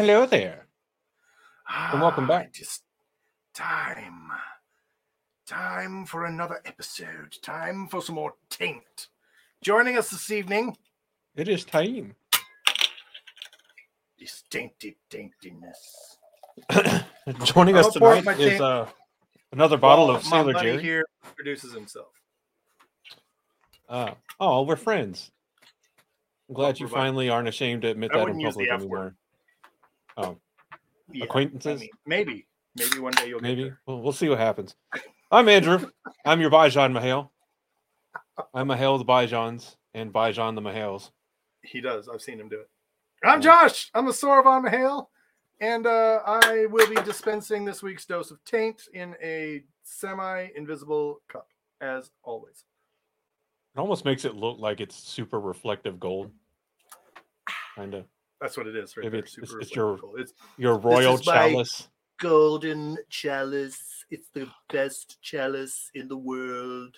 Hello there. And welcome Ah, back. Just time. Time for another episode. Time for some more taint. Joining us this evening, It is time. this tainted taintiness. Joining us tonight is uh, another bottle Well, of Sailor Jerry. here introduces himself. Uh, oh, we're friends. I'm glad Well, you finally aren't ashamed to admit I that in wouldn't use the public F word. Oh, Yeah, Acquaintances? I mean, maybe. Maybe one day you'll get maybe. Well, we'll see what happens. I'm Andrew. I'm your Bijan Mahale. I'm Mahale the Bijans and Bijan the Mahales. He does. I've seen him do it. I'm Josh. I'm a Soravan Mahale. And uh, I will be dispensing this week's dose of taint in a semi invisible cup, as always. It almost makes it look like it's super reflective gold. Kind of. That's what it is, right Maybe there. it's- it's- Super it's your- It's Your royal chalice. golden chalice. It's the best chalice in the world.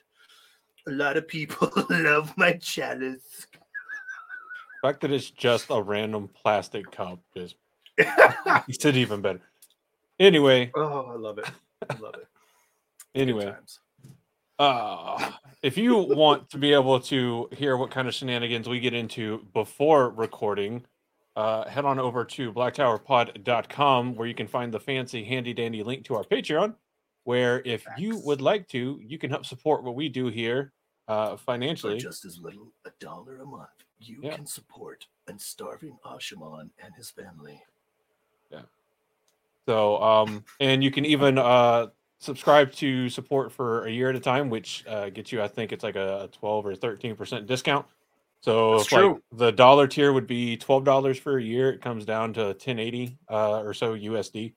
A lot of people love my chalice. The fact that it's just a random plastic cup is makes it even better. Anyway, oh, I love it. I love it. Anyway, uh, if you want to be able to hear what kind of shenanigans we get into before recording, uh, head on over to blacktowerpod.com where you can find the fancy, handy dandy link to our Patreon. Where, if you would like to, you can help support what we do here uh, For financially. just as little a dollar a month, you Yeah. can support an starving Asha'man and his family. Yeah. So, um, and you can even uh, subscribe to support for a year at a time, which uh, gets you, I think it's like a 12 or 13% discount. So, That's if, like, the dollar tier would be $12 for a year. It comes down to 1080 uh, or so USD.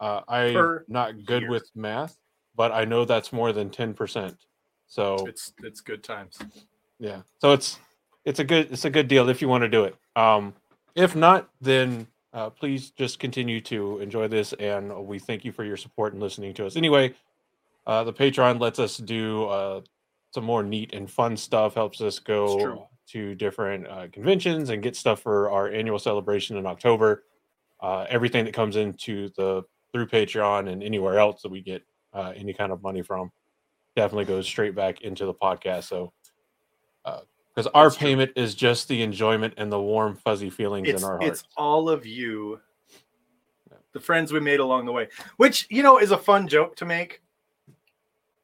Uh, I'm Per not good year. with math, but I know that's more than 10%. So, It's it's good times. yeah. So it's it's a good it's a good deal if you want to do it. Um, if not, then uh, please just continue to enjoy this, and we thank you for your support and listening to us. Anyway, uh, the Patreon lets us do uh, some more neat and fun stuff. Helps us go to different uh, conventions and get stuff for our annual celebration in October. Uh, everything that comes into the through Patreon and anywhere else that we get uh, any kind of money from definitely goes straight back into the podcast. So, because our That's true. payment is just the enjoyment and the warm, fuzzy feelings It's in our hearts. it's all of you, the friends we made along the way, which you know is a fun joke to make,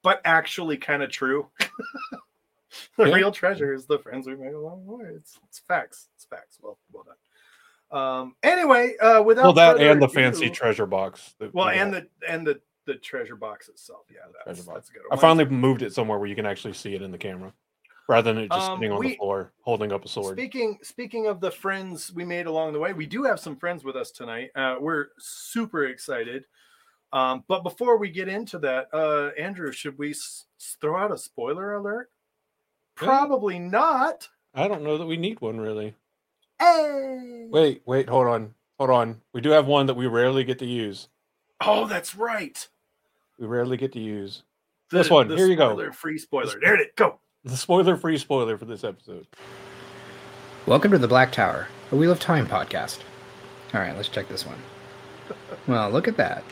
but actually kind of true. the Yeah. real treasure is the friends we made along the way. It's it's facts. It's facts. Well, well done. Um. Anyway, uh, without Well, that and the fancy treasure box. that well, we and the and the the treasure box itself. Yeah, that's, treasure box. that's a good. I finally moved it somewhere where you can actually see it in the camera, rather than it just Um, sitting on the floor holding up a sword. Speaking speaking of the friends we made along the way, we do have some friends with us tonight. Uh, we're super excited. Um, but before we get into that, uh, Andrew, should we s- throw out a spoiler alert? Yeah. Probably not. I don't know that we need one really. Hey. Wait, wait, hold on, hold on. We do have one that we rarely get to use. Oh, that's right. We rarely get to use The, This one, here you go. spoiler Free spoiler. There it is. Go. the spoiler-free spoiler for this episode. Welcome to the Black Tower, a Wheel of Time podcast. All right, let's check this one. Well, look at that.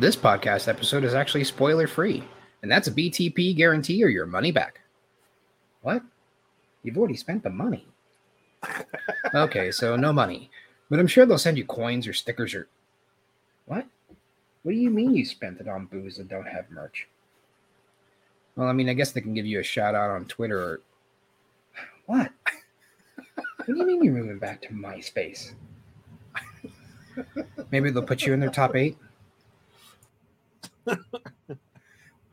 This podcast episode is actually spoiler free, and that's a BTP guarantee or your money back. What? You've already spent the money. Okay, so no money, but I'm sure they'll send you coins or stickers or. What? What do you mean you spent it on booze and don't have merch? Well, I mean, I guess they can give you a shout out on Twitter or. What? What do you mean you're moving back to MySpace? Maybe they'll put you in their top eight.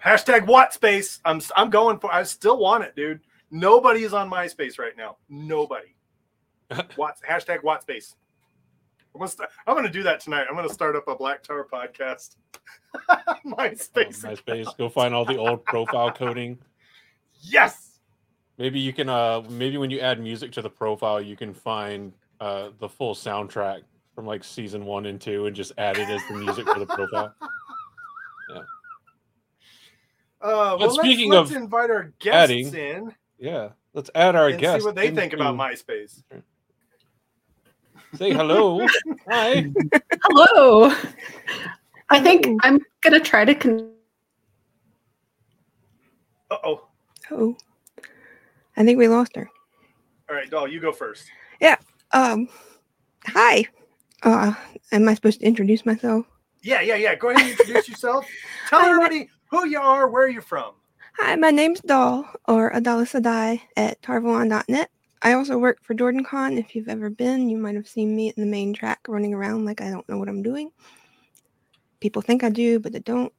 Hashtag what space. I'm I'm going for. I still want it, dude. Nobody is on MySpace right now. Nobody. What hashtag what space? I'm gonna, st- I'm gonna do that tonight. I'm gonna start up a Black Tower podcast. MySpace. Oh, MySpace. Go find all the old profile coding. Yes. Maybe you can uh maybe when you add music to the profile, you can find uh the full soundtrack from like season one and two and just add it as the music for the profile. Uh, But speaking let's, let's of invite our guests adding, in Yeah. Let's add our and guest. see what they think about into- MySpace. Say hello. Hi. Hello. I think I'm gonna try to con- Uh oh. Oh, I think we lost her. All right, doll, you go first. Um, hi. Uh, am I supposed to introduce myself? Yeah, yeah, yeah. Go ahead and introduce yourself. Tell everybody who you are, where you're from. Hi, my name's Doll or Adala Sedai at tarvalon.net. I also work for JordanCon. If you've ever been, you might have seen me in the main track running around like I don't know what I'm doing. People think I do, but they don't.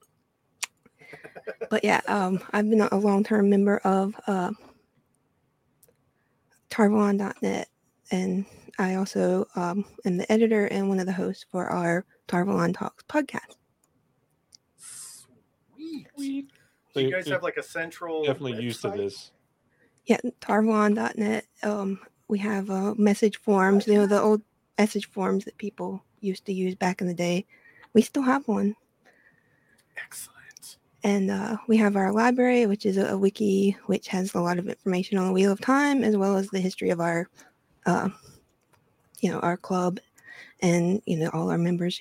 But yeah, um, I've been a long-term member of uh, tarvalon.net, and I also um, am the editor and one of the hosts for our Tarvalon Talks podcast. Sweet. Sweet. So you guys you're have like a central. Definitely used to this. Yeah, tarvalon.net. Um, we have uh, message forms, you know, the old message forms that people used to use back in the day. We still have one. Excellent. And uh, we have our library, which is a, a wiki, which has a lot of information on the Wheel of Time, as well as the history of our, uh, you know, our club and, you know, all our members.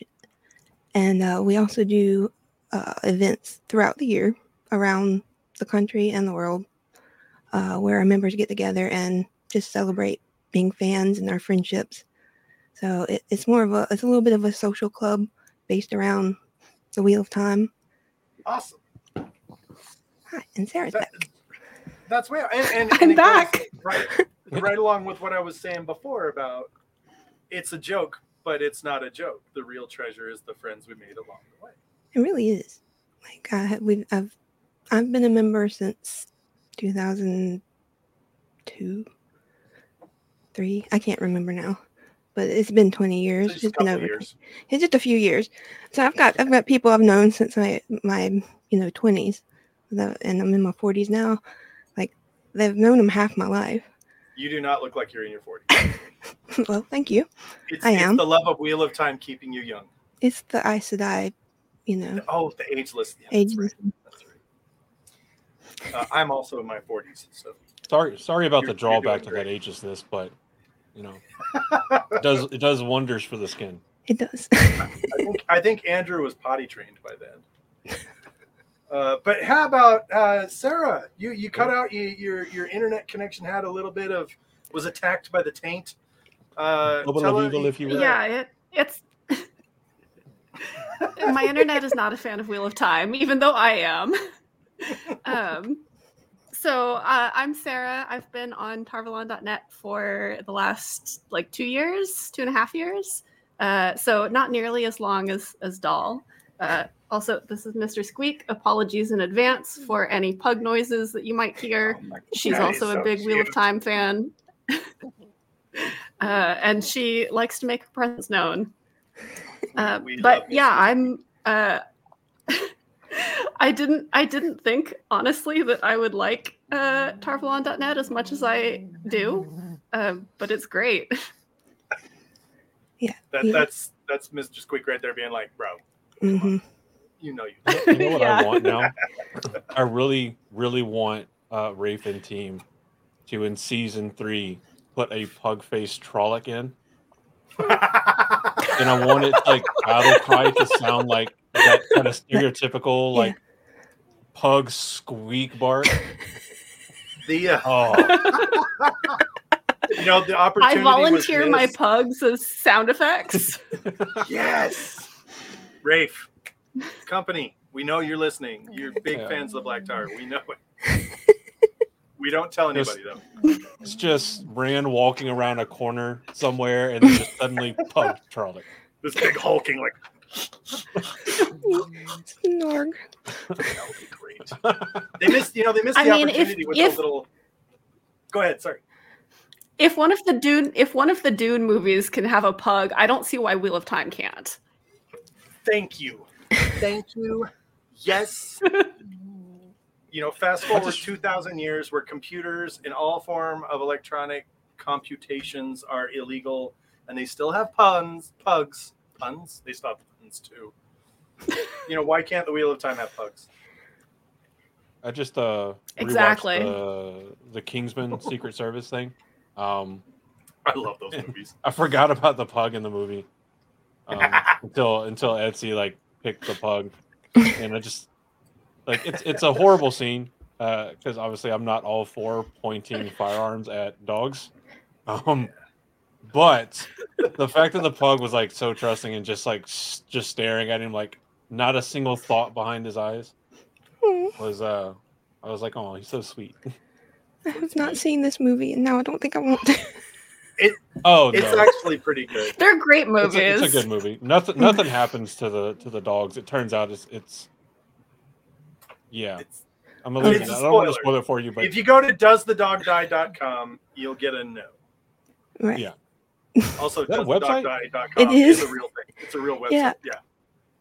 And uh, we also do uh, events throughout the year around the country and the world uh, where our members get together and just celebrate being fans and our friendships. So it, it's more of a, it's a little bit of a social club based around the Wheel of Time. Awesome. Hi, and Sarah's That- back. That's where and, and, I'm and it goes back. Right, right along with what I was saying before about it's a joke, but it's not a joke. The real treasure is the friends we made along the way. It really is. Like I we've, I've, I've been a member since 2002, three. I can't remember now, but it's been 20 years. Just it's been over. years. It's just a few years. So I've got, I've got people I've known since my, my, you know, 20s, and I'm in my 40s now. Like they've known them half my life. You do not look like you're in your 40s. well, thank you. It's, I it's am. the love of Wheel of Time keeping you young. It's the Aes Sedai, you know, Oh, the ageless. Yeah, that's right. That's right. Uh, I'm also in my 40s, so Sorry, sorry about You're- the drawback to that great. agelessness, but you know, it does it does wonders for the skin. It does. I think I think Andrew was potty trained by then. Uh, but how about uh, Sarah? You you cut out you, your your internet connection had a little bit of was attacked by the taint. Uh, Double tell of if you will. Yeah, it, it's. My internet is not a fan of Wheel of Time, even though I am. um, so uh, I'm Sarah. I've been on Tarvalon.net for the last like two years, two and a half years. Uh, so not nearly as long as as Doll. Uh, also, this is Mr. Squeak. Apologies in advance for any pug noises that you might hear. Oh She's God, also a so big Wheel of. Time fan. uh, and she likes to make her presence known. Uh, but yeah, I'm. I didn't. I didn't think honestly that I would like uh, Tarvalon.net as much as I do, uh, but it's great. That, Yeah. That's that's Mr. Squeak right there being like, bro, hmm you know you. You know what I want now? I really, really want uh, Rafe and team to in season three put a pug face Trolloc in, and I want it like battle cry to sound like that kind of stereotypical Yeah. like pug squeak bark. the uh, Oh, you know the opportunity. I was volunteer my pugs as sound effects. Yes, Rafe, company. We know you're listening. You're big Yeah. fans of the Black Tower. We know it. we don't tell Just- anybody though. it's just Rand walking around a corner somewhere, and then just suddenly pug Charlie. This big hulking like Snorg. that would be great. They missed, you know, they missed the I mean, if- opportunity with if- the little. Go ahead. Sorry. if one of the Dune, if one of the Dune movies can have a pug, I don't see why Wheel of Time can't. Thank you. Thank you. Yes. you know, fast forward just- 2,000 years where computers in all form of electronic computations are illegal and they still have puns, pugs, puns. They stop puns too. you know, why can't the Wheel of Time have pugs? I just uh Exactly. the the Kingsman Secret Service thing. Um, I love those movies. I forgot about the pug in the movie um, until until Etsy like picked the pug, and I just like it's it's a horrible scene Uh because obviously I'm not all for pointing firearms at dogs, um, but the fact that the pug was like so trusting and just like s- just staring at him like not a single thought behind his eyes was uh I was like oh he's so sweet. I have not seen this movie, and now I don't think I want to. Oh It's actually pretty good. They're great It's movies. a, it's a good movie. Nothing nothing happens to the to the dogs. It turns out it's it's yeah. It's, I'm gonna leave It's it. a I don't want to spoil it for you, but if you go to doesthedogdie.com, you'll get a no. Right. Yeah. Also, that a website? doesthedogdie.com It is. a real thing. It's a real website. Yeah. yeah.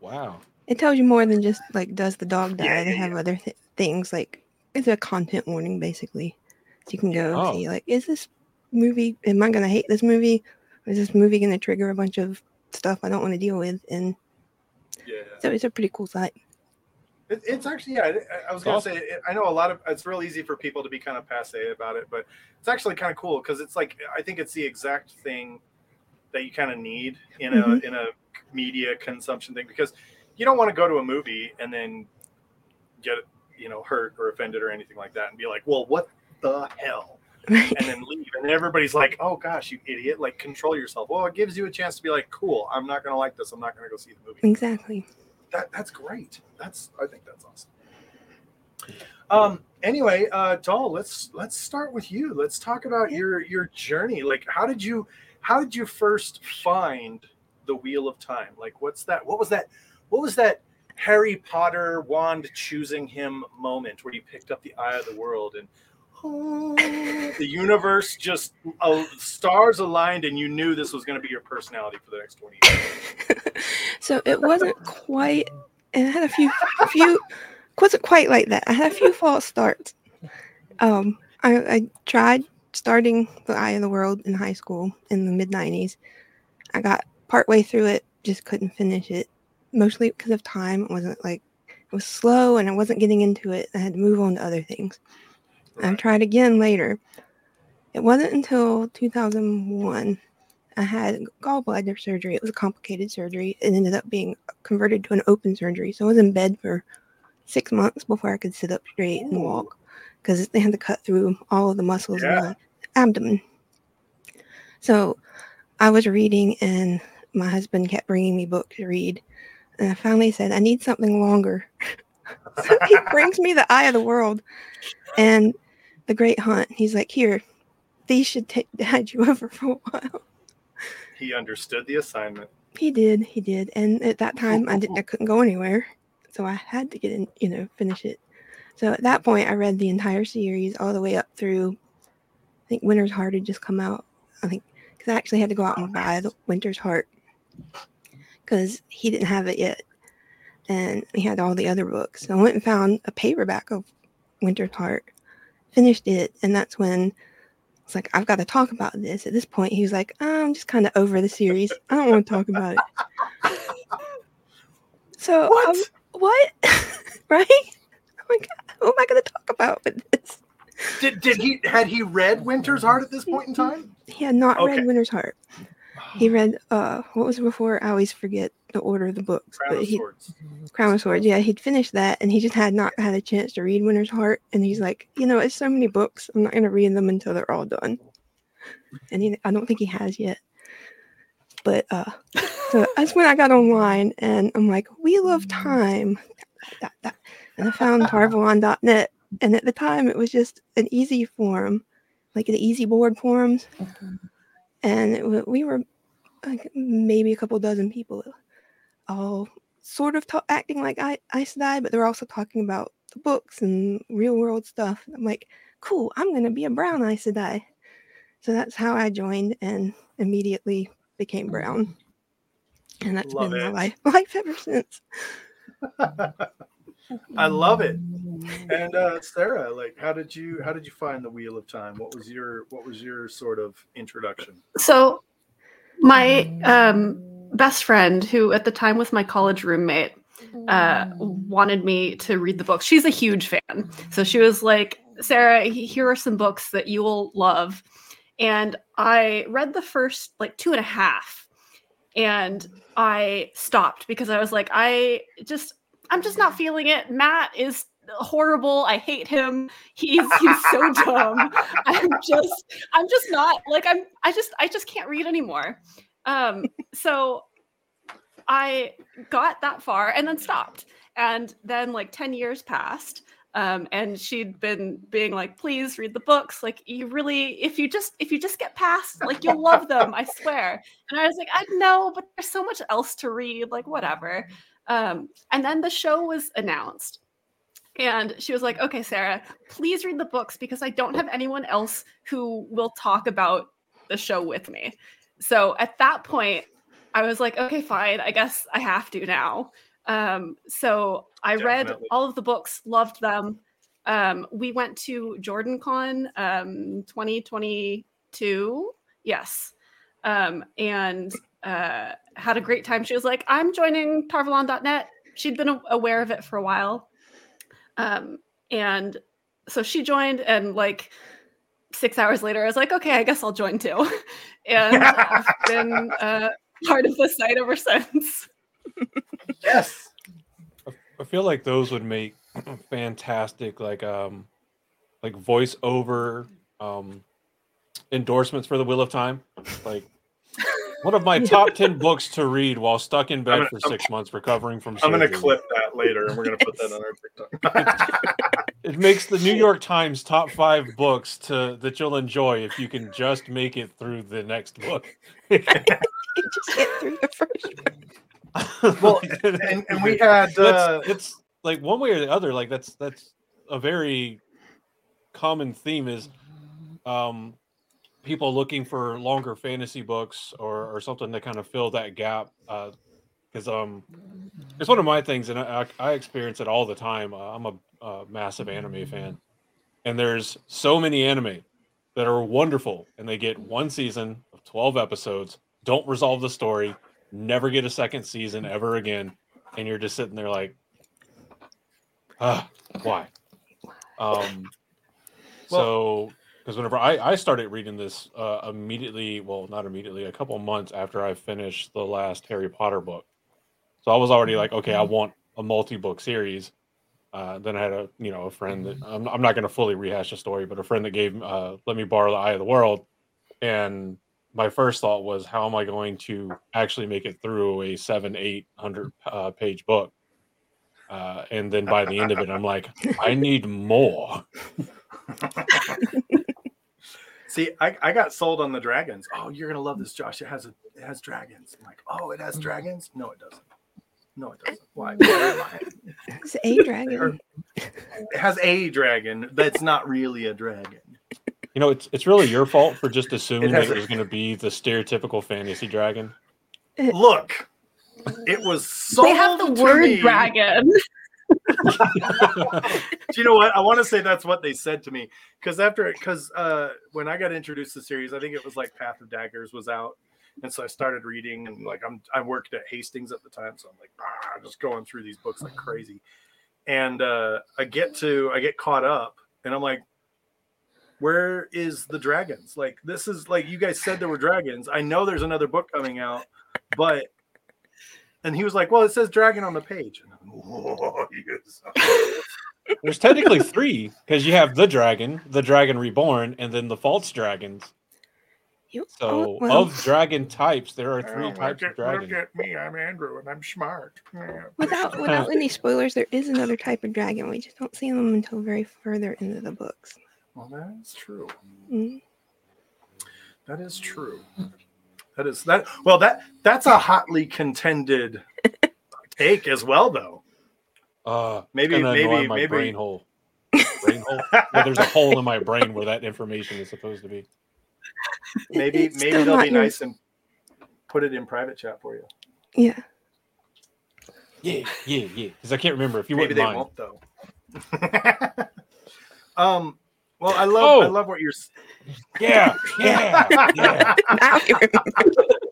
wow. It tells you more than just like does the dog die. Yeah, they have yeah. other th- things like it's a content warning basically. So you can go Oh. see like is this movie am I gonna hate this movie? Or is this movie gonna trigger a bunch of stuff I don't want to deal with? And Yeah. so it's a pretty cool site. It, it's actually, yeah. I- I was gonna Awesome. say, it, I know a lot of. It's real easy for people to be kind of passe about it, but it's actually kind of cool because it's like I think it's the exact thing that you kind of need in a Mhm. in a media consumption thing because you don't want to go to a movie and then get you know hurt or offended or anything like that and be like, well, what the hell? And then leave. And everybody's like, "Oh gosh, you idiot! Like, control yourself." Well, it gives you a chance to be like, "Cool, I'm not going to like this. I'm not going to go see the movie." exactly. That that's great. That's I think that's awesome. Um. Anyway, uh, Doll, let's let's start with you. Let's talk about Yeah. your your journey. Like, how did you how did you first find the Wheel of Time? Like, what's that? What was that? What was that? Harry Potter wand choosing him moment where you picked up the Eye of the World and oh, the universe just uh, stars aligned and you knew this was going to be your personality for the next 20 years. so it wasn't quite it had a few a few wasn't quite like that. I had a few false starts. Um I, I tried starting the Eye of the World in high school in the mid nineties. I got partway through it, just couldn't finish it. Mostly because of time. It wasn't like it was slow and I wasn't getting into it. I had to move on to other things. I tried again later. It wasn't until 2001 I had gallbladder surgery. It was a complicated surgery. It ended up being converted to an open surgery. So I was in bed for six months before I could sit up straight and walk because they had to cut through all of the muscles Yeah. in the abdomen. So I was reading, and my husband kept bringing me books to read. And I finally said, I need something longer. so he brings me The Eye of the World and The Great Hunt. He's like, Here, these should take tide you over for a while. He understood the assignment. He did, he did. And at that time I didn't I couldn't go anywhere. So I had to get in, you know, finish it. So at that point I read the entire series all the way up through I think Winter's Heart had just come out. I think because I actually had to go out and buy the Winter's Heart because he didn't have it yet. And he had all the other books. So I went and found a paperback of Winter's Heart, finished it, and that's when it's like, I've got to talk about this. At this point, he was like, "Oh, I'm just kind of over the series. I don't want to talk about it. So, What? um, what? right? Oh my God, who am I going to talk about with this? Did, did he had he read Winter's Heart at this point in time? He had not Okay. read Winter's Heart. He read, uh, what was before? I always forget the order of the books. Crown but of he, Swords. Crown of Swords. Yeah, he'd finished that and he just had not had a chance to read Winter's Heart. And he's like, you know, it's so many books. I'm not going to read them until they're all done. And he, I don't think he has yet. But uh, so that's when I got online and I'm like, we love Time. Dot, dot, dot. And I found tarvalon.net. And at the time, it was just an easy forum, like an EZBoard forums. And we were like maybe a couple dozen people all sort of ta- acting like I Aes Sedai, but they're also talking about the books and real world stuff. I'm like, cool, I'm gonna be a brown Aes Sedai. So that's how I joined and immediately became brown. And that's Love been it. my life life ever since. I love it. And uh, Sarah, like, how did you how did you find the Wheel of Time? What was your what was your sort of introduction? So, my um, best friend, who at the time was my college roommate, uh, wanted me to read the book. She's a huge fan. So she was like, Sarah, here are some books that you will love. and I read the first like two and a half, and I stopped because I was like, I just I'm just not feeling it. Mat is horrible. I hate him. He's he's so dumb. I'm just I'm just not like I'm I just I just can't read anymore. Um so I got that far and then stopped. And then like 10 years passed. Um, and she'd been being like, please read the books. Like you really, if you just if you just get past, like you'll love them, I swear. And I was like, I know, but there's so much else to read, like whatever. Um, and then the show was announced. And she was like, okay, Sarah, please read the books because I don't have anyone else who will talk about the show with me. So at that point, I was like, okay, fine. I guess I have to now. Um, so I read all of the books, loved them. Um, we went to JordanCon um, 2022. Yes. Um, and uh, had a great time. She was like, I'm joining Tarvalon.net. She'd been aware of it for a while. Um, and so she joined, and like six hours later, I was like, okay, I guess I'll join too. and I've been uh, part of the site ever since. Yes. I feel like those would make fantastic like um like voiceover um endorsements for the Wheel of Time. Like one of my top 10 books to read while stuck in bed gonna- for 6 months recovering from I'm gonna clip that later, and we're gonna put that on our TikTok. It makes the New York Times top 5 books to that you'll enjoy if you can just make it through the next book. You just get through the first. Well, and, and we had uh, That's- it's like one way or the other like that's that's a very common theme is um people looking for longer fantasy books or or something to kind of fill that gap uh because um it's one of my things and i i experience it all the time uh, i'm a, a massive anime fan. And there's so many anime that are wonderful and they get one season of 12 episodes don't resolve the story never get a second season ever again and you're just sitting there like ah why? Um so because whenever I, I started reading this uh, immediately well not immediately a couple months after i finished the last harry potter book. So i was already like okay i want a multi-book series. Uh, then i had a you know a friend that i'm, I'm not going to fully rehash the story but a friend that gave uh, let me borrow the eye of the world and my first thought was how am i going to actually make it through a seven eight hundred uh, page book? Uh, and then by the end of it i'm like i need more See, I, I got sold on the dragons. Oh, you're gonna love this, Josh. It has a it has dragons. I'm like, oh, it has mm-hmm. dragons? No, it doesn't. No, it doesn't. Why? Why? It's a dragon. it has a dragon that's not really a dragon. You know, it's it's really your fault for just assuming that has it was going to be the stereotypical fantasy dragon. Look, it was sold they have the word me- dragon. Do you know what? I want to say that's what they said to me because after because uh, when I got introduced to the series, I think it was like Path of Daggers was out, and so I started reading and like I'm I worked at Hastings at the time, so I'm like ah, just going through these books like crazy, and uh, I get to I get caught up, and I'm like, where is the dragons? Like this is like you guys said there were dragons. I know there's another book coming out, but. And he was like, "Well, it says dragon on the page." And I'm, yes." There's technically three because you have the dragon, the dragon reborn, and then the false dragons. You- So oh, well, of dragon types, there are three Oh, types look of at, look dragons. at me, I'm Andrew, and I'm smart. Yeah. without without any spoilers, there is another type of dragon. We just don't see them until very further into the books. Well, that is true. Mm. That is true. That is that. Well, that that's a hotly contended take as well, though. Uh, Maybe- it's gonna annoy maybe- my maybe- brain hole. Brain hole. Yeah, there's a hole in my brain where that information is supposed to be. Maybe It's maybe they'll be your- nice and put it in private chat for you. Yeah. Yeah, yeah, yeah. Because I can't remember. If you maybe wouldn't they mind. won't though. um. Well, I love I Oh. love what you're. s- Yeah, yeah, yeah, Now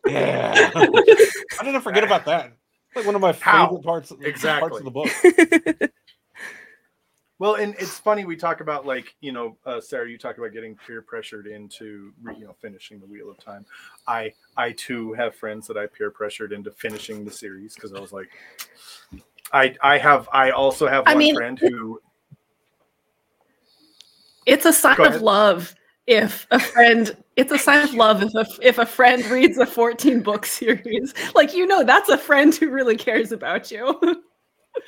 yeah. How did I forget about that? Like one of my How? favorite parts, parts Exactly. of the book. Well, and it's funny we talk about like you know, uh, Sarah, you talk about getting peer pressured into you know finishing the Wheel of Time. I I too have friends that I peer pressured into finishing the series because I was like, I I have I also have I one mean- friend who It's a sign of love if a friend. It's a sign of love if a, if a friend reads a 14 book series. Like you know, that's a friend who really cares about you.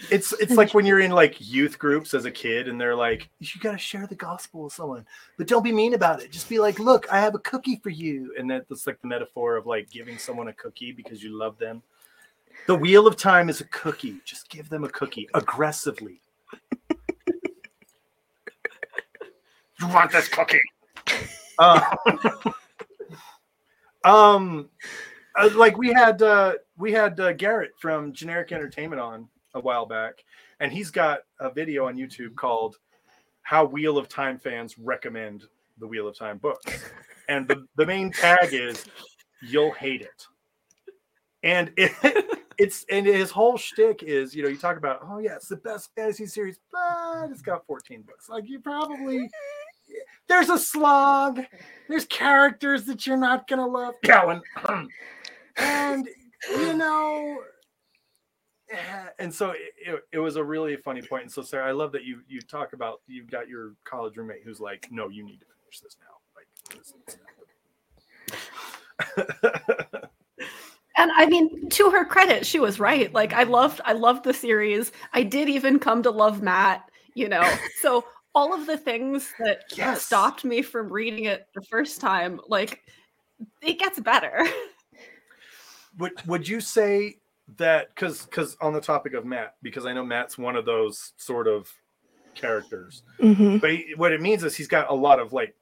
it's it's like when you're in like youth groups as a kid and they're like you got to share the gospel with someone but don't be mean about it just be like look i have a cookie for you and that- that's like the metaphor of like giving someone a cookie because you love them the wheel of time is a cookie just give them a cookie aggressively you want this cookie? Uh, um uh, like we had uh we had uh, garrett from generic entertainment on a while back and he's got a video on youtube called how wheel of time fans recommend the wheel of time books and the, the main tag is you'll hate it. And it, it's and his whole shtick is you know you talk about oh yeah it's the best fantasy series but it's got 14 books. Like you probably there's a slog there's characters that you're not gonna love Cowan. and you know eh, and so it, it, it was a really funny point. point and so sarah i love that you you talk about you've got your college roommate who's like no you need to finish this now like this is- And I mean, to her credit, she was right. Like I loved, I loved the series. I did even come to love Mat. You know, so all of the things that Yes. stopped me from reading it the first time, like it gets better. would would you say that because because on the topic of mat because i know mat's one of those sort of characters hmm but he- what it means is he's got a lot of like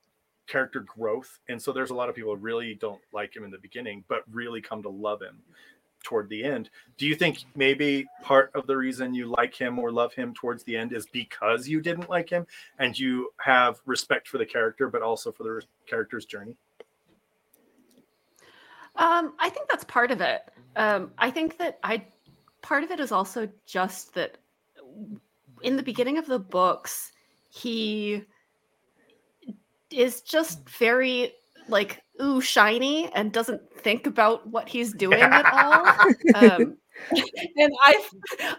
character growth and so there's a lot of people who really don't like him in the beginning but really come to love him toward the end do you think maybe part of the reason you like him or love him towards the end is because you didn't like him and you have respect for the character but also for the character's journey Um, I think that's part of it. Um, I think that I part of it is also just that in the beginning of the books, he is just very like ooh shiny and doesn't think about what he's doing at all. Um, and I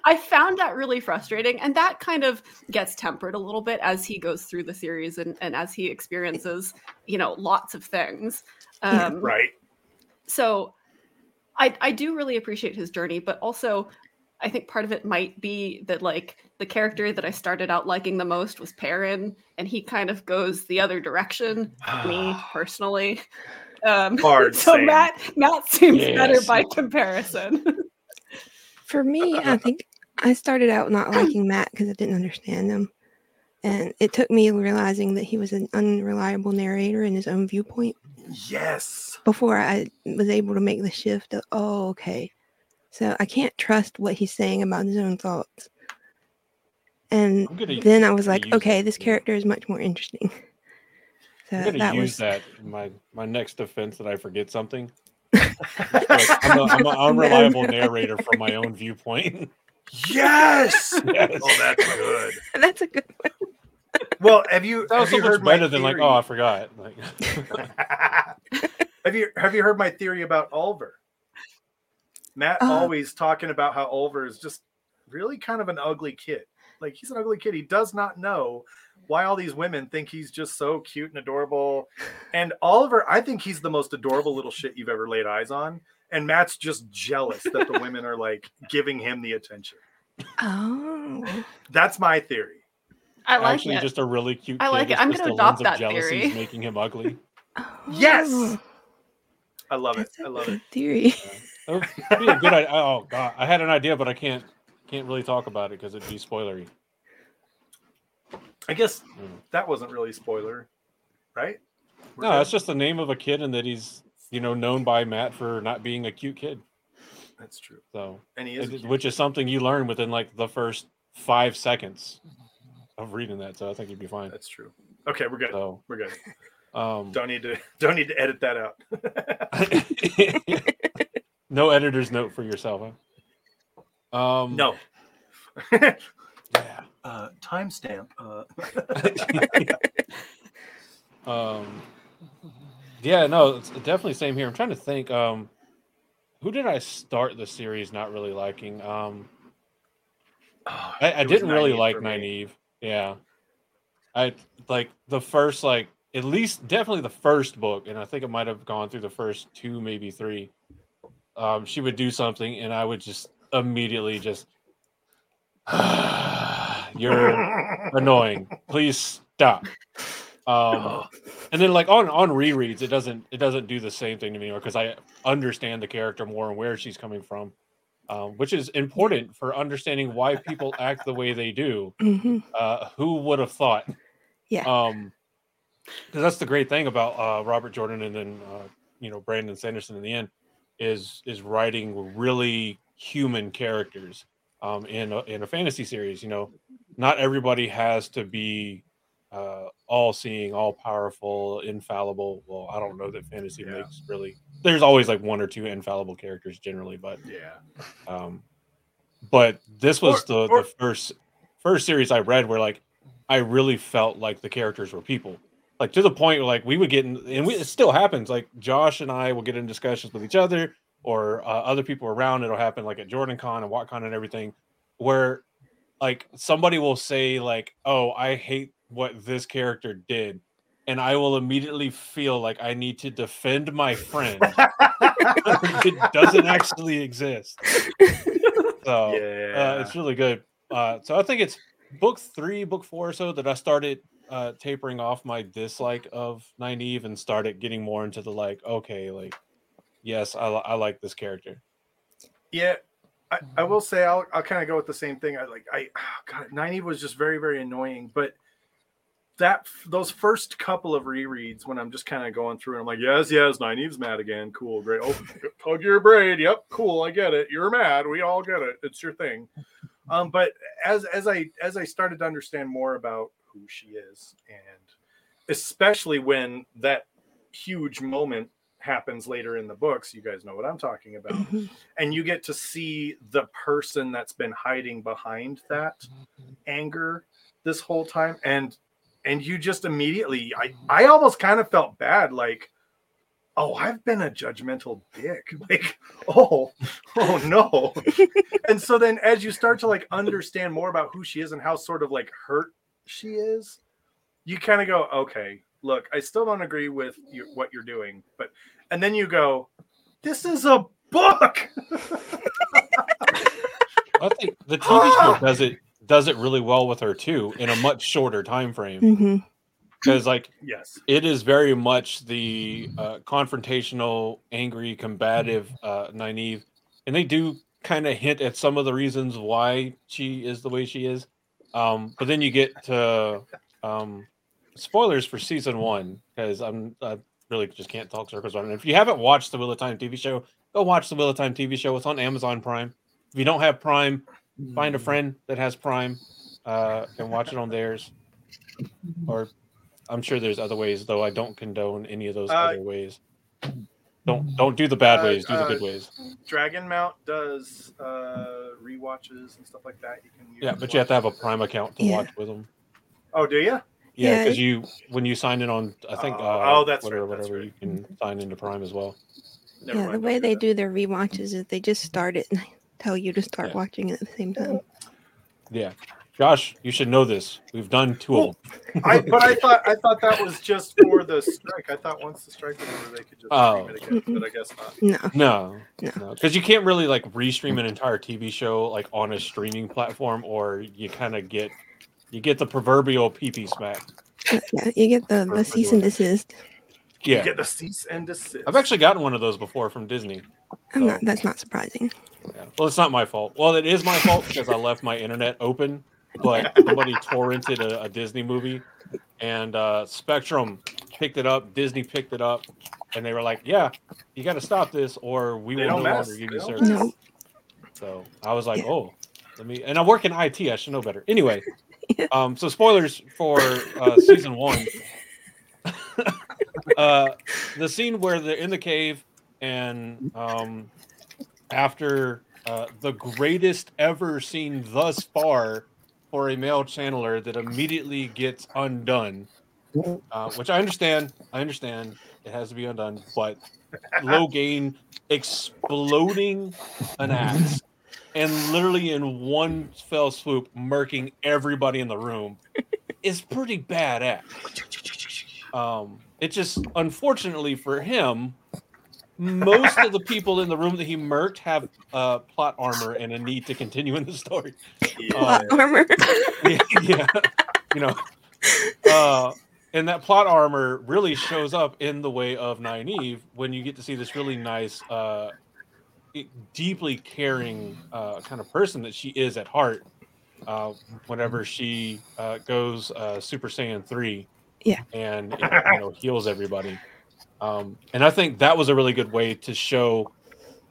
I found that really frustrating, and that kind of gets tempered a little bit as he goes through the series and, and as he experiences, you know, lots of things. Um, right so I I do really appreciate his journey, but also I think part of it might be that like the character that I started out liking the most was Perrin, and he kind of goes the other direction me personally. Um, Hard so same. Mat Mat seems better by comparison. For me, I think I started out not liking Mat because I didn't understand him. And it took me realizing that he was an unreliable narrator in his own viewpoint yes before I was able to make the shift of, oh, okay. So I can't trust what he's saying about his own thoughts. And then I was like, okay, this character is much more interesting. So I'm gonna that use was that in my my next defense that I forget something. Like, I'm, a, I'm an unreliable narrator from my own viewpoint. yes yes. oh that's good that's a good one. well have you That was have so you much heard my better than like, oh, I forgot. Like, have you have you heard my theory about Olver? Mat Uh. always talking about how Olver is just really kind of an ugly kid. Like he's an ugly kid. He does not know why all these women think he's just so cute and adorable. And Olver, I think he's the most adorable little shit you've ever laid eyes on. And Mat's just jealous that the women are like giving him the attention. Oh. That's my theory. I like actually, it. just a really cute. I kid. like it. It's I'm just gonna the lens adopt of that jealousy is theory. making him ugly. Yes! Oh, I love it. that's a I love good it. theory. That would be a good idea. Oh god, I had an idea, but I can't can't really talk about it because it'd be spoilery. I guess Mm. that wasn't really a spoiler, right? We're No, that's just the name of a kid, and that he's you know known by Mat for not being a cute kid. that's true. So, And he is it- which is something you learn within like the first five seconds of reading that. So I think you'd be fine. That's true. Okay, we're good. So, We're good. um, Don't need to don't need to edit that out. no editor's note for yourself, huh? Um, no. Yeah. uh, timestamp. Uh, um, yeah, no, it's definitely same here. I'm trying to think. Um, who did I start the series not really liking? Um, oh, I, I didn't really like for. Nynaeve. Yeah, I like the first like at least definitely the first book, and I think it might have gone through the first two, maybe three. Um, she would do something, and I would just immediately just, you're annoying. Please stop. Um, and then like on on rereads, it doesn't it doesn't do the same thing to me anymore because I understand the character more and where she's coming from, um, which is important for understanding why people act the way they do. hmm Uh, who would have thought? Yeah. Um, because that's the great thing about uh, Robert Jordan and then uh, you know Brandon Sanderson in the end is is writing really human characters um, in a, in a fantasy series. You know, not everybody has to be uh, all seeing, all powerful, infallible. Well, I don't know that fantasy Yeah. makes really. There's always like one or two infallible characters generally, but yeah. um, but this was Or- the or- the first first series I read where like I really felt like the characters were people, like to the point where like we would get in, and we, it still happens. Like Josh and I will get in discussions with each other or uh, other people around. It'll happen like at JordanCon and WatCon and everything, where like somebody will say like, "Oh, I hate what this character did." And I will immediately feel like I need to defend my friend. it doesn't actually exist. So yeah. uh, it's really good. Uh, so I think it's book three, book four or so that I started uh, tapering off my dislike of Nynaeve and started getting more into the like, okay, like, yes, I, I like this character. Yeah, I, I will say I'll I'll kind of go with the same thing. I like I God, Nynaeve was just very very annoying, but that those first couple of rereads when I'm just kind of going through and I'm like, yes, yes, Nynaeve's mad again. Cool, great. Oh, tug your braid. Yep, cool. I get it. You're mad. We all get it. It's your thing. Um, but as as I as I started to understand more about who she is, and especially when that huge moment happens later in the books, you guys know what I'm talking about. Mhm. and you get to see the person that's been hiding behind that anger this whole time. And and you just immediately i i almost kind of felt bad like oh i've been a judgmental dick. Like oh oh no. And so then as you start to like understand more about who she is and how sort of like hurt she is. You kind of go okay look i still don't agree with you, what you're doing but and then you go this is a book! I think the TV show does it does it really well with her too in a much shorter time frame because like yes. it is very much the uh, confrontational, angry, combative uh, Nynaeve, and they do kind of hint at some of the reasons why she is the way she is. Um, but then you get to um, spoilers for season one because I'm I really just can't talk circles it. If you haven't watched the Wheel of Time TV show, go watch the Wheel of Time TV show. It's on Amazon Prime. If you don't have Prime, find a friend that has Prime uh, and watch it on theirs. Or I'm sure there's other ways, though. I don't condone any of those Uh, other ways. Don't don't do the bad uh, ways. Do the uh, good ways. Dragonmount does uh rewatches and stuff like that. You can use Yeah, but you have to have a Prime account to Yeah. watch with them. Oh, do you? Yeah, Yeah, because you when you sign in on I think Oh, uh, oh, that's Twitter or right, that's whatever, right. you can sign into Prime as well. Never yeah, the way they that. do their rewatches is they just start it and tell you to start Yeah. watching it at the same time. Yeah, Josh, you should know this. We've done two of them. I but I thought I thought that was just for the strike. I thought once the strike was over, they could just Oh. stream it again, but I oh. guess not. No. No, No. no, because you can't really like restream an entire TV show like on a streaming platform, or you kind of get you get the proverbial PP smack. Yeah, you get the, the cease and doing desist. You Yeah, get the cease and desist. I've actually gotten one of those before from Disney. I'm So- not, that's not surprising. Yeah. Well, it's not my fault. Well, it is my fault because I left my internet open, but somebody torrented a, a Disney movie, and uh, Spectrum picked it up. Disney picked it up, and they were like, "Yeah, you got to stop this, or we They will no mess. longer give you service." No. So I was like, Yeah. "Oh, let me." And I work in IT. I should know better. Anyway, um, so spoilers for uh, season one. uh, the scene where they're in the cave and um, after uh, the greatest ever scene thus far for a male channeler that immediately gets undone, uh, which I understand. I understand it has to be undone, but Logain exploding an axe and literally in one fell swoop murking everybody in the room is pretty badass. Um, it just unfortunately for him, most of the people in the room that he murked have uh, plot armor and a need to continue in the story. Plot armor. yeah, yeah, you know, uh, and that plot armor really shows up in the way of Nynaeve when you get to see this really nice, uh, deeply caring uh, kind of person that she is at heart. Uh, whenever she uh, goes uh, Super Saiyan three, Yeah. and you you know, heals everybody, um, and I think that was a really good way to show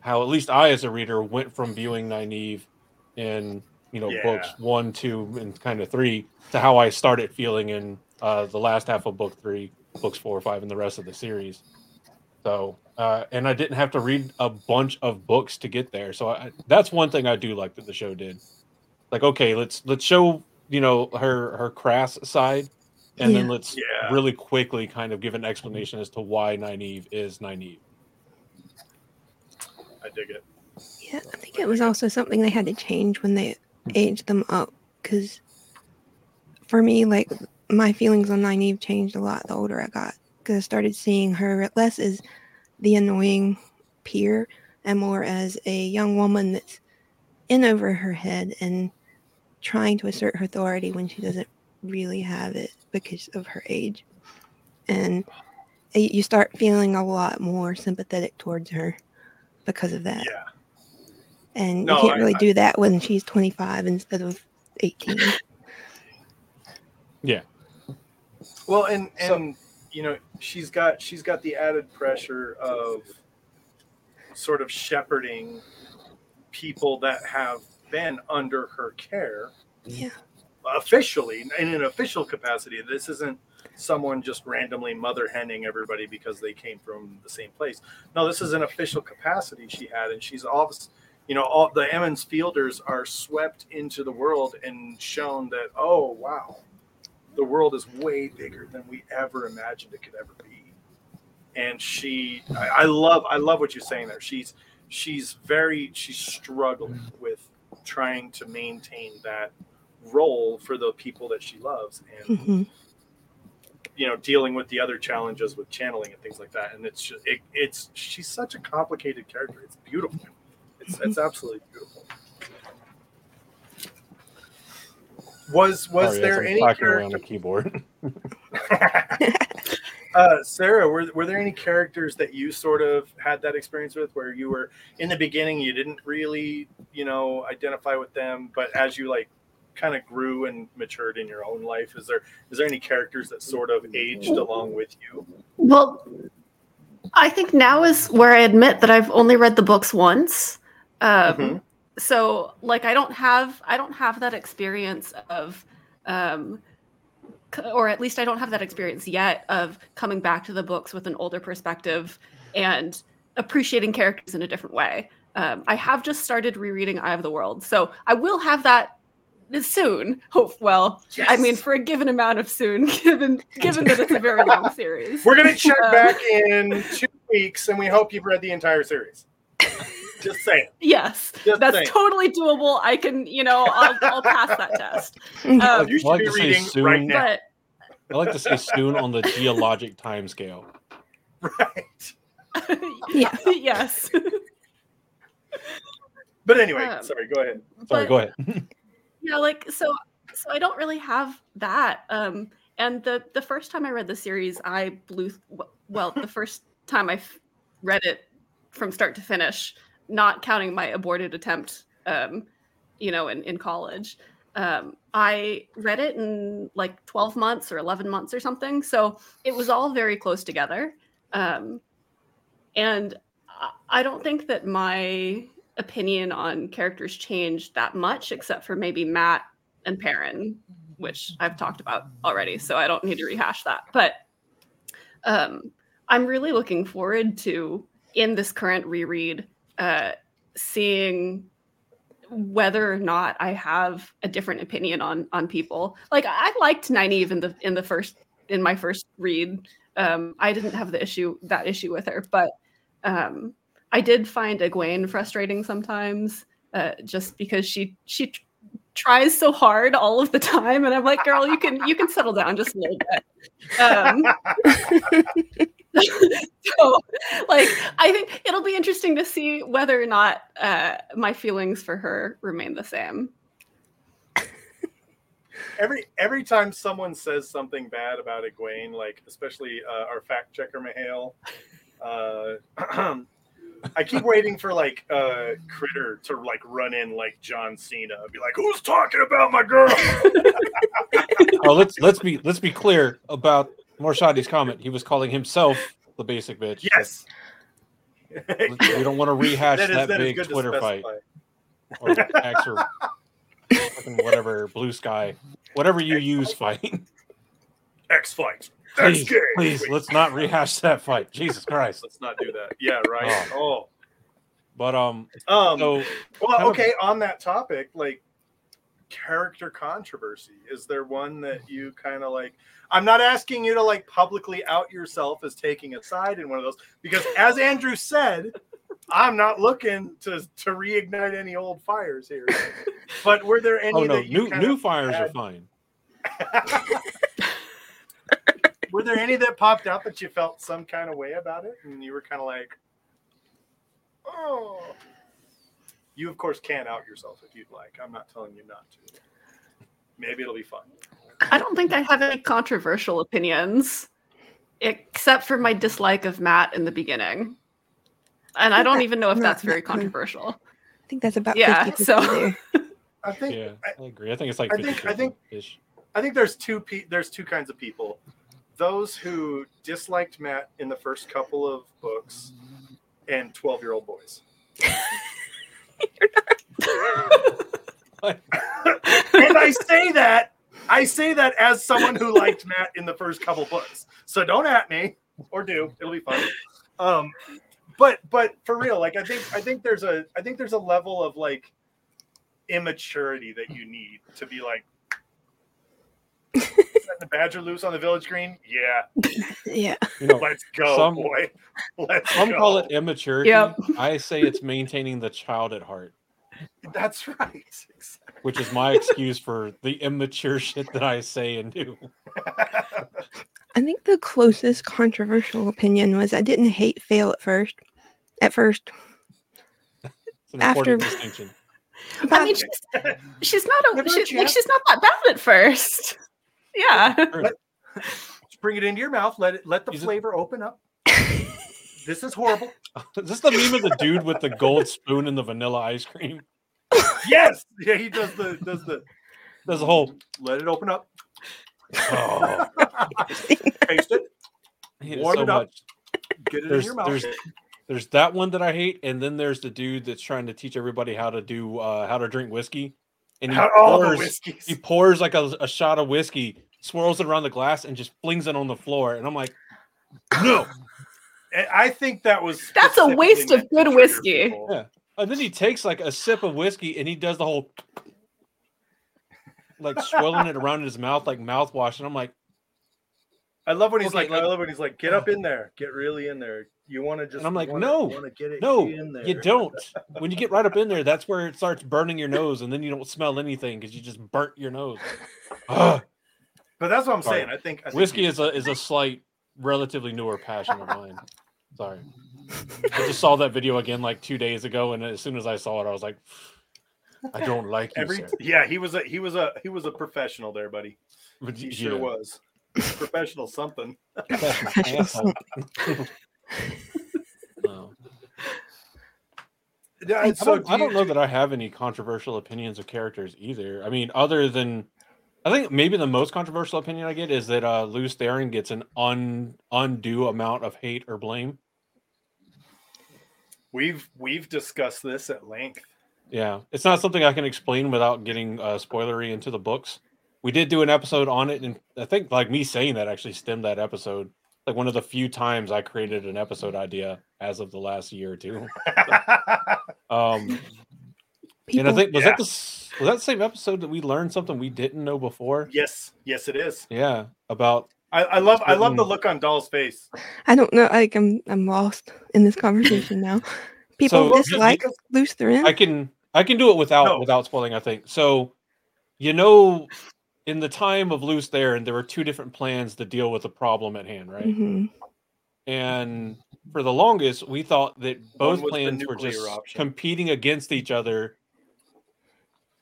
how at least I, as a reader, went from viewing Nynaeve in you know Yeah. books one, two, and kind of three to how I started feeling in uh, the last half of book three, books four, or five, and the rest of the series. So, uh, and I didn't have to read a bunch of books to get there. So I, that's one thing I do like that the show did. Like, okay, let's let's show you know her her crass side, and then let's Yeah. really quickly kind of give an explanation as to why Nynaeve is Nynaeve. I dig it. Yeah, I think it was also something they had to change when they aged them up. Because for me, like my feelings on Nynaeve changed a lot the older I got. Because I started seeing her less as the annoying peer and more as a young woman that's in over her head and trying to assert her authority when she doesn't really have it because of her age. And you start feeling a lot more sympathetic towards her because of that. Yeah. And No, you can't I- really I- do that when she's 25 instead of 18. Yeah, Well, and So- and you know she's got she's got the added pressure of sort of shepherding people that have been under her care yeah. Officially in an official capacity. This isn't someone just randomly mother henning everybody because they came from the same place. No, this is an official capacity she had, and she's obviously, you know, all the Emond's Fielders are swept into the world and shown that, oh wow, the world is way bigger than we ever imagined it could ever be. And she, I, I love, I love what you're saying there. She's, she's very, she's struggling with trying to maintain that role for the people that she loves and hmm you know dealing with the other challenges with channeling and things like that. And it's just it, it's she's such a complicated character. It's beautiful. It's it's absolutely beautiful. Was was Sorry, there I'm any clacking around the character keyboard? uh sarah were, were there any characters that you sort of had that experience with where you were in the beginning you didn't really you know identify with them but as you like kind of grew and matured in your own life is there is there any characters that sort of aged along with you Well, I think now is where I admit that I've only read the books once. Um, Mhm. So, like, I don't have I don't have that experience of, um, or at least I don't have that experience yet of coming back to the books with an older perspective and appreciating characters in a different way. Um, I have just started rereading Eye of the World, so I will have that soon. Hope well. I mean, for a given amount of soon, given given that it's a very long series. We're gonna check Um, back in two weeks, and we hope you've read the entire series. Just saying. Yes, Just that's saying. totally doable. I can, you know, I'll, I'll pass that test. Mhm. Oh, Um, you should like be reading soon. right now. but I like to say soon on the geologic time scale. Right. Yeah. yes. But anyway, Um, sorry. Go ahead. Sorry, But- go ahead. Yeah like so so i don't really have that um and the the first time i read the series i blew well the first time i read it from start to finish not counting my aborted attempt um you know in, in college um i read it in like 12 months or 11 months or something so it was all very close together um and i don't think that my opinion on characters changed that much, except for maybe Mat and Perrin, which I've talked about already, so I don't need to rehash that. But um, I'm really looking forward to in this current reread uh, seeing whether or not I have a different opinion on on people. Like I liked Nynaeve in the in the first in my first read. Um, I didn't have the issue that issue with her, but um, I did find Egwene frustrating sometimes, uh, just because she she tries so hard all of the time, and I'm like, girl, you can you can settle down just a little bit. Um, so, like, I think it'll be interesting to see whether or not uh, my feelings for her remain the same. every every time someone says something bad about Egwene, like especially uh, our fact checker Mahale, I keep waiting for like uh, Critter to like run in like John Cena and be like, "Who's talking about my girl?" oh, let's let's be let's be clear about Morshadi's comment. He was calling himself the basic bitch. yes, We don't want to rehash That is- that, big Twitter fight or X or whatever blue sky, whatever you use fight. X fight. Please, please, let's not rehash that fight. Jesus Christ. let's not do that. Yeah, right. Oh, But um, um, so well, kind of- okay. On that topic, like character controversy, is there one that you kind of like? I'm not asking you to like publicly out yourself as taking a side in one of those because, as Andrew said, I'm not looking to to reignite any old fires here. But were there any oh no, new new fires are fine. were there any that popped up that you felt some kind of way about it, and you were kind of like, oh. You of course can out yourself if you'd like. I'm not telling you not to. Maybe it'll be fun. I don't think I have any controversial opinions, except for my dislike of Mat in the beginning. And I don't even know if that's very controversial. I think that's about Yeah, 50 so- I think Yeah, I, I agree. I think it's like I think- I think- 50-50-ish. I think there's two pe- there's two kinds of people. Those who disliked Mat in the first couple of books, and 12 year old boys. and I say that I say that as someone who liked Mat in the first couple books. So don't at me or do. It'll be fun. Um but but for real, like I think I think there's a I think there's a level of like immaturity that you need to be like "Setting the badger loose on the village green. Yeah, Yeah. You know, let's go, Some- boy. Let's some go. call it immaturity. Yep. I say it's maintaining the child at heart, That's right. which is my excuse for the immature shit that I say and do. I think the closest controversial opinion was I didn't hate Faile at first. At first. It's an After- important distinction. I mean, she's, she's not a, she, like she's not that bad at first. Yeah. Just bring it into your mouth. Let it let the Is it- flavor open up. this is horrible. Is this the meme of the dude with the gold spoon and the vanilla ice cream? Yes. Yeah, he does the does the There's a whole. let it open up. Oh, Taste it. I it Warm so it up. much. Get it in There's your mouth. there's there's that one that I hate, and then there's the dude that's trying to teach everybody how to do uh, how to drink whiskey, and he How- all the pours he pours like a, a shot of whiskey, swirls it around the glass, and just flings it on the floor. And I'm like, no. I think that was That's a waste of good whiskey. people. Yeah. And then he takes like a sip of whiskey and he does the whole like swirling it around in his mouth like mouthwash. And I'm like, I love when he's Okay, like, like- I love when he's like, get up in there, get really in there. You want to just? And I'm like, wanna, no, wanna get it no, in there. you don't. When you get right up in there, that's where it starts burning your nose, and then you don't smell anything because you just burnt your nose. Ugh. But that's what I'm Sorry. saying. I think I think Whiskey is a is a slight, relatively newer passion of mine. Sorry. I just saw that video again like two days ago, and as soon as I saw it, I was like, I don't like you, every. sir. Yeah, he was a he was a he was a professional there, buddy. But He y- sure yeah. was. professional something. No. Yeah, I so don't, I don't you- know that I have any controversial opinions of characters either. I mean, other than I think maybe the most controversial opinion I get is that uh Lews Therin gets an un undue amount of hate or blame. We've we've discussed this at length. Yeah, it's not something I can explain without getting uh, spoilery into the books. We did do an episode on it, and I think like me saying that actually stemmed that episode. Like one of the few times I created an episode idea as of the last year or two. Um, People, and I think was Yeah. that the was that the same episode that we learned something we didn't know before? yes, yes, it is. Yeah, about I, I love I love the look on Doll's face. I don't know. Like I'm I'm lost in this conversation now. People So, dislike because- Lews Therin. I can I can do it without No. without spoiling. I think so. You know, in the time of Lews Therin, and there were two different plans to deal with the problem at hand, right? hmm And for the longest, we thought that both plans were just option. competing against each other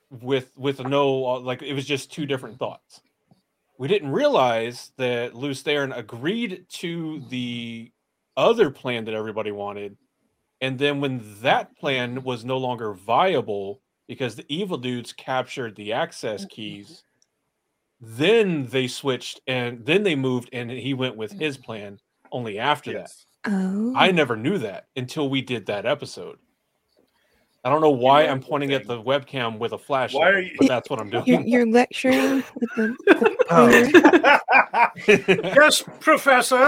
with with no uh, like it was just two different mm-hmm. thoughts. We didn't realize that Lews Therin agreed to the other plan that everybody wanted, and then when that plan was no longer viable because the evil dudes captured the access mm-hmm. keys, then they switched and then they moved and he went with his mm-hmm. plan only after that. Oh, I never knew that until we did that episode. I don't know why I'm the pointing at the webcam with a flashlight, you- but that's what I'm you're, doing. you're lecturing with the, the Oh. yes, Professor,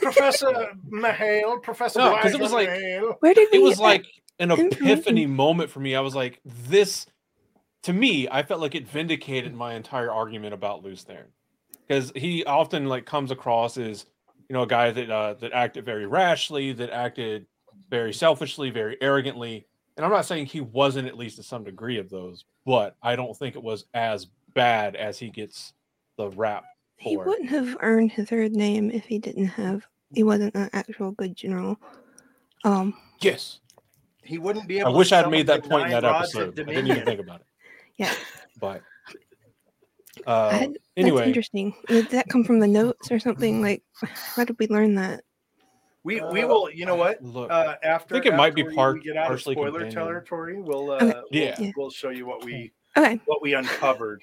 Professor Mahale, Professor. No, 'cause it was like- Mahale. Where did we it was like an information. epiphany moment for me. I was like, this to me, I felt like it vindicated my entire argument about Lews Therin. Because he often like comes across as, you know, a guy that uh, that acted very rashly, that acted very selfishly, very arrogantly. And I'm not saying he wasn't at least to some degree of those, but I don't think it was as bad as he gets the rap For. He wouldn't have earned his third name if he didn't have. He wasn't an actual good general. Um, Yes. He wouldn't be I able. to wish I'd made that point in that episode. I didn't even think about it. Yeah. But uh, had- that's anyway, interesting. Did that come from the notes or something? Like, how did we learn that? We we will. You know what? look, Uh, after I think it might be part- get out of partially spoiler companion. territory. We'll uh, Okay. we'll, Yeah. Yeah. we'll show you what we Okay, what we uncovered.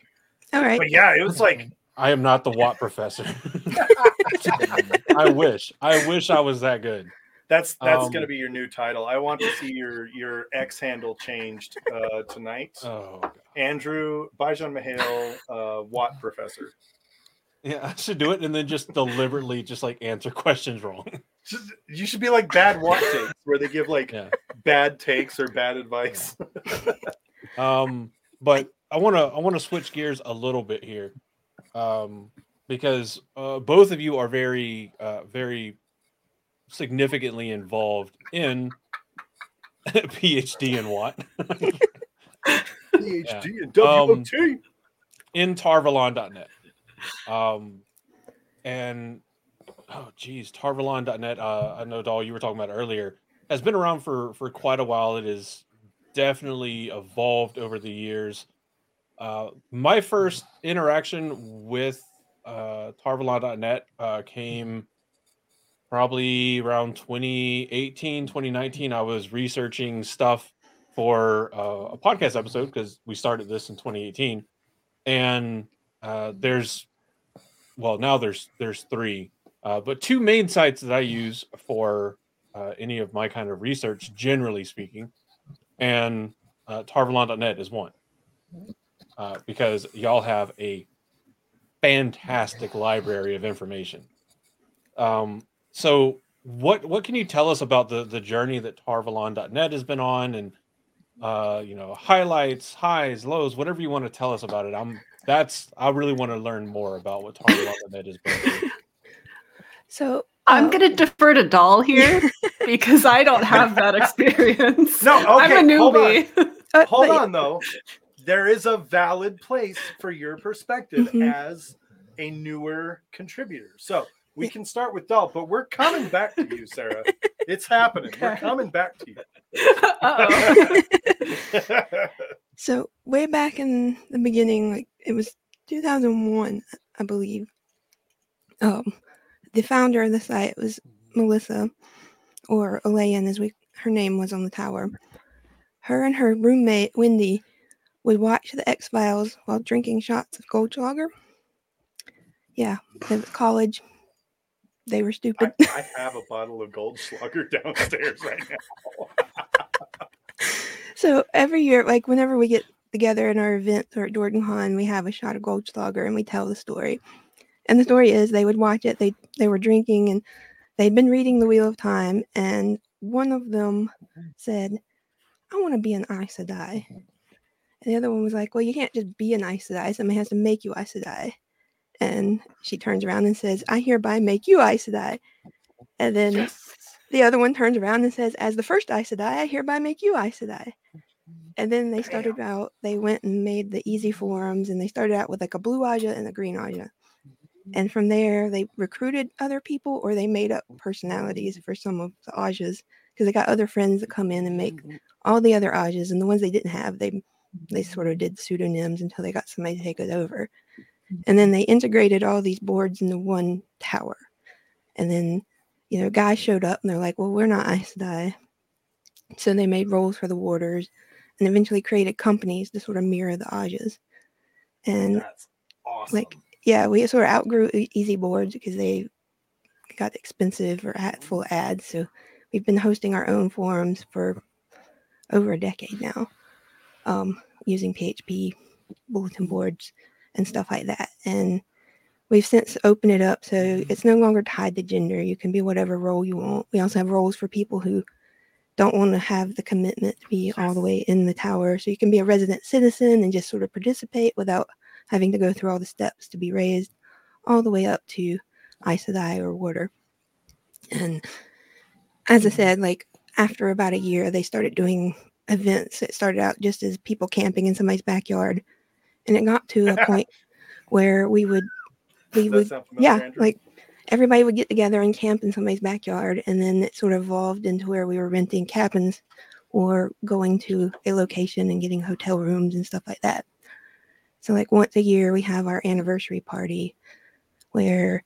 all right. But yeah, it was like I am not the WoT professor. I wish. I wish I was that good. that's that's Um, gonna be your new title. I want to see your your X handle changed uh, tonight. Oh, God. Andrew Bijan Mahale, uh, WoT Professor. Yeah. I should do it and then just deliberately just like answer questions wrong. Just- You should be like bad WoT takes, where they give like Yeah. bad takes or bad advice. Um, but I want to I want to switch gears a little bit here, um, because uh, both of you are very uh, very significantly involved in PhD and what PhD and Um, WOT. in Tarvalon.net. Um, and oh geez, Tarvalon.net. Uh, I know Doll, you were talking about earlier, has been around for for quite a while. It has definitely evolved over the years. Uh, my first interaction with uh, Tarvalon.net uh, came probably around 2018, 2019. I was researching stuff for uh, a podcast episode because we started this in 2018 and uh, there's well now there's there's three uh, but two main sites that i use for uh, any of my kind of research generally speaking and uh, tarvalon.net is one uh, because y'all have a fantastic library of information. Um, so what what can you tell us about the the journey that tarvalon.net has been on and uh you know highlights highs lows whatever you want to tell us about it. I'm that's i really want to learn more about what tarvalon.net has been through. So I'm uh, going to defer to Doll here because I don't have that experience. No, okay, I'm a hold on. newbie. uh, Hold but- on though. There is a valid place for your perspective Mhm. as a newer contributor. So we can start with Doll, but we're coming back to you, Sarah. It's happening. We're coming back to Uh-oh. you. So way back in the beginning, like it was 2001, I believe. Um, the founder of the site was Melissa, or Elaine, as we her name was on the tower. Her and her roommate Wendy would watch the X Files while drinking shots of Goldschlager. Yeah, at college, they were I, stupid. I have a bottle of Goldschlager downstairs right now. So every year, like whenever we get together in our events or at JordanCon, we have a shot of Goldschlager and we tell the story. And the story is they would watch it, they they were drinking and they'd been reading the Wheel of Time, and one of them said, I want to be an Aes Sedai. And the other one was like, Well, you can't just be an Aes Sedai. Somebody has to make you Aes Sedai. And she turns around and says, I hereby make you Aes Sedai. And then the other one turns around and says, As the first Aes Sedai, I hereby make you Aes Sedai. And then they started out, they went and made the easy forums and they started out with like a blue Ajah and a green Ajah. And from there, they recruited other people or they made up personalities for some of the Ajahs because they got other friends that come in and make all the other Ajahs. And the ones they didn't have, they they sort of did pseudonyms until they got somebody to take it over. And then they integrated all these boards into one tower. And then, you know, guys showed up and they're like, well, we're not Aes Sedai. So they made roles for the warders and eventually created companies to sort of mirror the Ajahs. And That's awesome. like, yeah, we sort of outgrew EZBoards because they got expensive or had full ads. So we've been hosting our own forums for over a decade now, um, using PHP bulletin boards and stuff like that. And we've since opened it up so mm-hmm. it's no longer tied to gender. You can be whatever role you want. We also have roles for people who don't want to have the commitment to be all the way in the tower. So you can be a resident citizen and just sort of participate without having to go through all the steps to be raised all the way up to Aes Sedai or Warder. And as I mm-hmm. said, like after about a year, they started doing events. It started out just as people camping in somebody's backyard. And it got to a point where we would, we would, yeah, Andrew? like everybody would get together and camp in somebody's backyard. And then it sort of evolved into where we were renting cabins or going to a location and getting hotel rooms and stuff like that. So, like once a year, we have our anniversary party where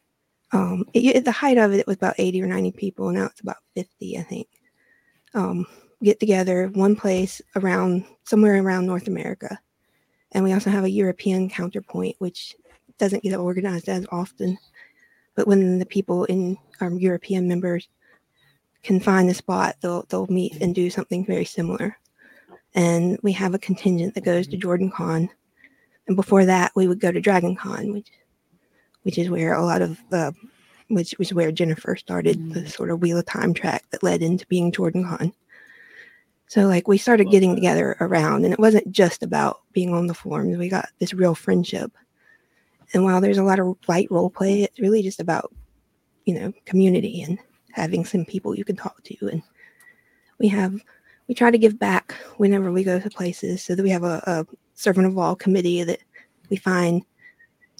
um, it, at the height of it, it was about 80 or 90 people. Now it's about 50, I think. Um, get together one place around somewhere around North America. And we also have a European counterpoint, which doesn't get organized as often. But when the people in our European members can find a spot, they'll they'll meet and do something very similar. And we have a contingent that goes to JordanCon. And before that, we would go to Dragon Con, which which is where a lot of the which was where Jennifer started the mm. sort of Wheel of Time track that led into being JordanCon. So like we started getting together around and it wasn't just about being on the forums. We got this real friendship. And while there's a lot of light role play, mm-hmm. it's really just about, you know, community and having some people you can talk to. And we have we try to give back whenever we go to places so that we have a, a servant of all committee that we find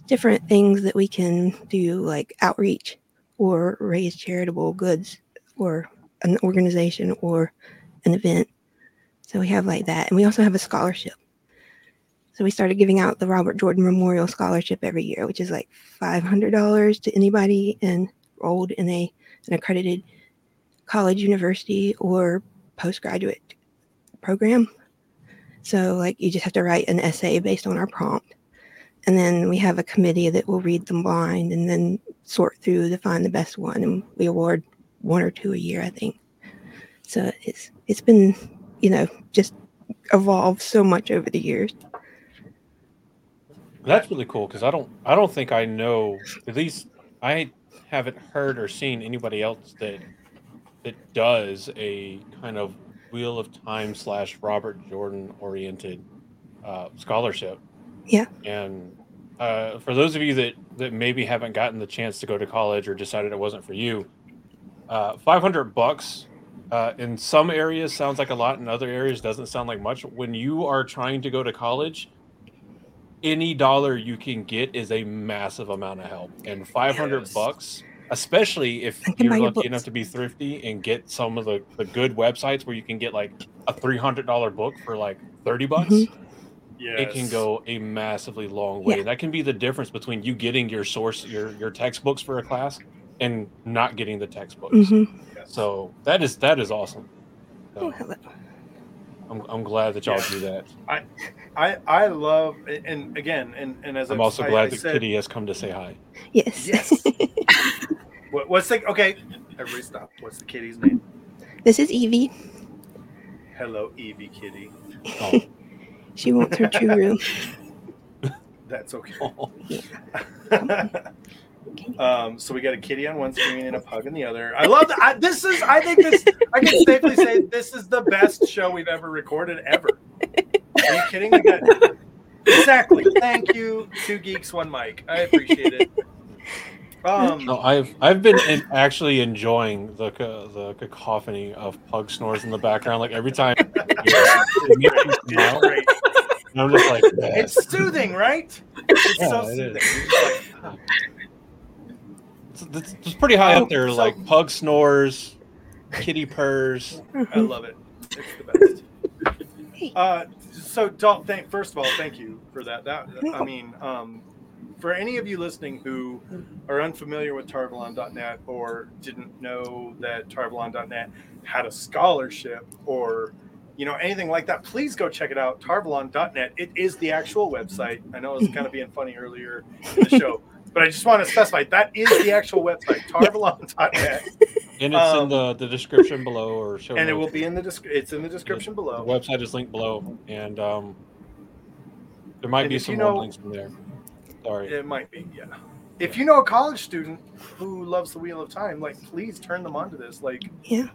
different things that we can do like outreach or raise charitable goods or an organization or an event. So we have like that. And we also have a scholarship so we started giving out the robert jordan memorial scholarship every year which is like $500 to anybody enrolled in a an accredited college university or postgraduate program. So like you just have to write an essay based on our prompt. And then we have a committee that will read them blind and then sort through to find the best one and we award one or two a year i think. So it's it's been you know just evolved so much over the years That's really cool because I don't I don't think I know at least I haven't heard or seen anybody else that that does a kind of Wheel of Time slash Robert Jordan oriented uh, scholarship. Yeah. And uh, for those of you that that maybe haven't gotten the chance to go to college or decided it wasn't for you, uh, five hundred bucks uh, in some areas sounds like a lot. In other areas doesn't sound like much. When you are trying to go to college, any dollar you can get is a massive amount of help. And 500 Yes. bucks, especially if you're buy your lucky enough to be thrifty and get some of the, the good websites where you can get like a $300 book for like 30 bucks, Mhm. it can go a massively long way. Yeah. That can be the difference between you getting your source, your, your textbooks for a class and not getting the textbooks. Mhm. So that is, that is awesome. Oh, So hello. I'm, I'm glad that y'all Yeah. do that. I I I love and again and and as I'm I- also glad I that said- Kitty has come to say hi. yes Yes. What, what's the okay? Everybody stop. What's the kitty's name? this is evie Hello, Evie Kitty. Oh. she wants her true room That's okay. Oh. Um, so we got a kitty on one screen and a pug on the other. I love that. I, this is. I think this. I can safely say this is the best show we've ever recorded ever. Are you kidding? We got exactly. Thank you, two geeks, one mic. I appreciate it. Um, No, I've I've been in, actually enjoying the ca- the cacophony of pug snores in the background. Like every time, it's great. I'm just like, "Yeah." It's soothing, right? It's Yeah, so it soothing. is. You're just like, it's, it's, it's pretty high Oh, up there. so- like pug snores, kitty purrs. I love it. It's the best. Uh, so, Dal, thank first of all, thank you for that. That I mean, um, for any of you listening who are unfamiliar with Tarvalon.net or didn't know that Tarvalon.net had a scholarship or you know anything like that, please go check it out. Tarvalon.net. It is the actual website. I know I was kind of being funny earlier in the show, but I just want to specify that is the actual website. Tarvalon.net. And it's Um, in the, the description below or show and it will be in the descri- it's in the description The below. website is linked below, and um, there might And be some you more know- links from there. Sorry. It might be, yeah. If you know a college student who loves the Wheel of Time, like please turn them on to this. Like, Yeah.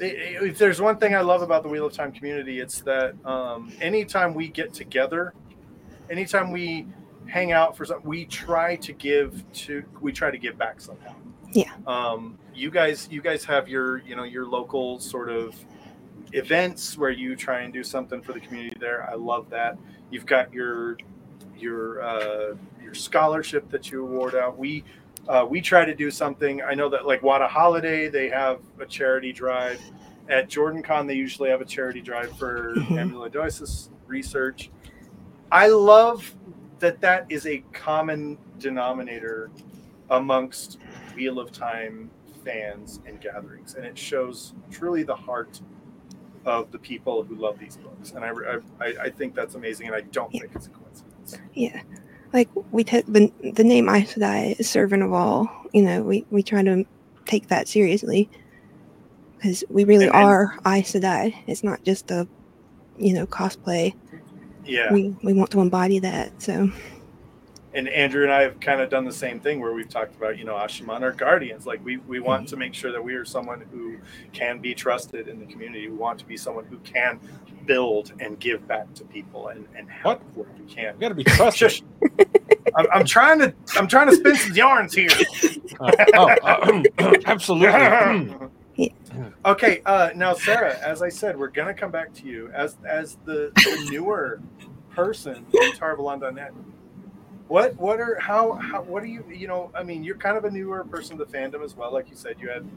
i- i- if there's one thing I love about the Wheel of Time community, it's that um, anytime we get together, anytime we hang out for something, we try to give to, we try to give back somehow. Yeah. Um, you guys, you guys have your, you know, your local sort of events where you try and do something for the community there. I love that. You've got your your uh, your scholarship that you award out. We uh, we try to do something. I know that like Wada Holiday, they have a charity drive. At JordanCon, they usually have a charity drive for Mhm. amyloidosis research. I love that that is a common denominator amongst Wheel of Time fans and gatherings, and it shows truly the heart of the people who love these books. And I, I, I think that's amazing, and I don't Yeah. think it's a coincidence. Yeah. Like we took the the name Aes Sedai is servant of all. You know, we we try to take that seriously because we really And- and- are Aes Sedai. It's not just a you know cosplay. Yeah. We we want to embody that. So and Andrew and I have kind of done the same thing where we've talked about, you know, Asha'man are guardians. Like we, we want to make sure that we are someone who can be trusted in the community. We want to be someone who can build and give back to people and, and help where we can. You got to be trusted. Shush. I'm, I'm trying to I'm trying to spin some yarns here. Uh, oh, uh, absolutely. okay, uh, now Sarah, as I said, we're gonna come back to you as as the, the newer person in Tarvalon.net. What what are how how what are you you know I mean you're kind of a newer person to the fandom as well like you said you had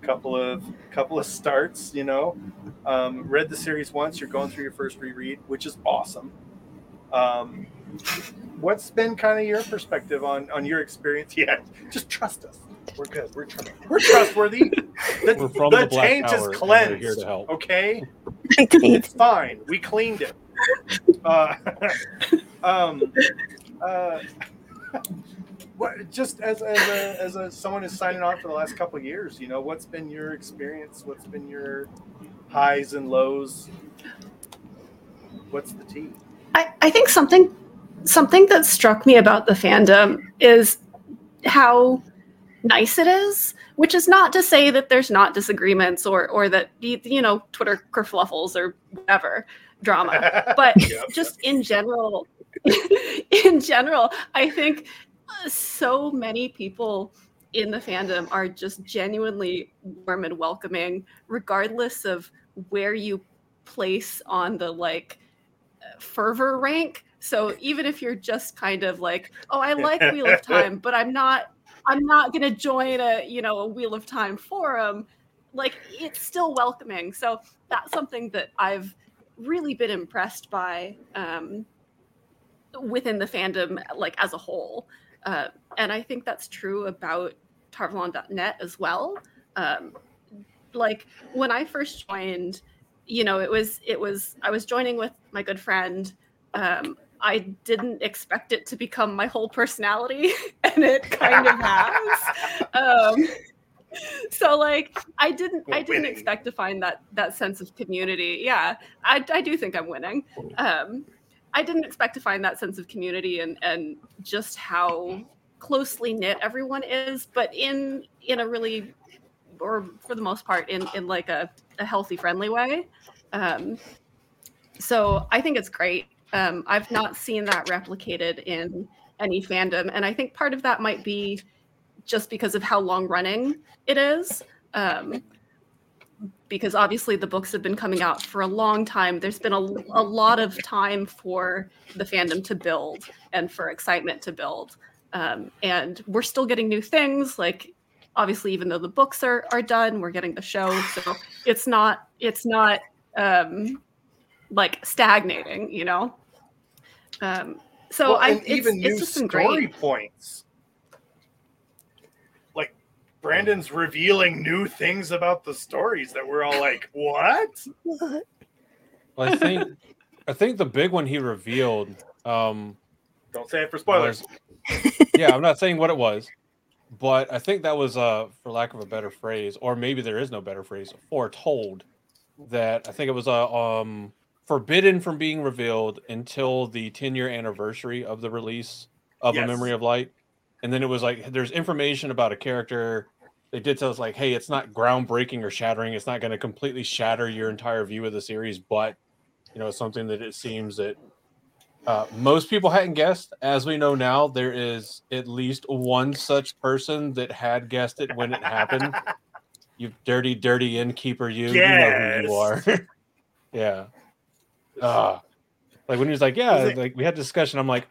a couple of couple of starts you know um, read the series once you're going through your first reread which is awesome um, what's been kind of your perspective on on your experience yeah just trust us we're good we're, tr- we're trustworthy the, We're from the, the, Black taint Tower. is and we're cleansed here to help. okay it's fine. We cleaned it. Uh, um, uh, what, just as, as a as a someone who's signing on for the last couple years, you know, what's been your experience? What's been your highs and lows? What's the tea? I, I think something something that struck me about the fandom is how nice it is which is not to say that there's not disagreements or or that you know twitter kerfluffles or whatever drama. But just in general in general i think uh, so many people in the fandom are just genuinely warm and welcoming regardless of where you place on the like fervor rank. So even if you're just kind of like oh i like wheel of time but i'm not i'm not going to join a you know a wheel of time forum like it's still welcoming. So that's something that i've really been impressed by um, within the fandom like as a whole. Uh, and i think that's true about tarvalon.net as well. Um, like when i first joined you know it was it was i was joining with my good friend. Um, i didn't expect it to become my whole personality and it kind of has. Um, so like i didn't i didn't Winning. expect to find that that sense of community yeah i, I do think i'm winning um, i didn't expect to find that sense of community and and just how closely knit everyone is but in in a really or for the most part in in like a, a healthy friendly way um so I think it's great. Um, I've not seen that replicated in any fandom, and I think part of that might be just because of how long running it is. Um, because obviously the books have been coming out for a long time. There's been a, a lot of time for the fandom to build and for excitement to build. Um, and we're still getting new things. Like obviously, even though the books are are done, we're getting the show. So it's not it's not um, like stagnating, you know. Um, so Well, I it's, even it's new story great. points. Brandon's revealing new things about the stories that we're all like, what? What? Well, I think I think the big one he revealed um Don't say it for spoilers. was yeah, I'm not saying what it was, but I think that was uh for lack of a better phrase, or maybe there is no better phrase, foretold that I think it was uh, um forbidden from being revealed until the 10 year anniversary of the release of Yes. a memory of light. And then it was like there's information about a character. They did tell us like, hey, it's not groundbreaking or shattering. It's not going to completely shatter your entire view of the series, but you know, something that it seems that uh, most people hadn't guessed. As we know now, there is at least one such person that had guessed it when it happened. You dirty, dirty innkeeper, you. You know who you are. yeah. Uh, like when he was like, yeah, like we had discussion. I'm like,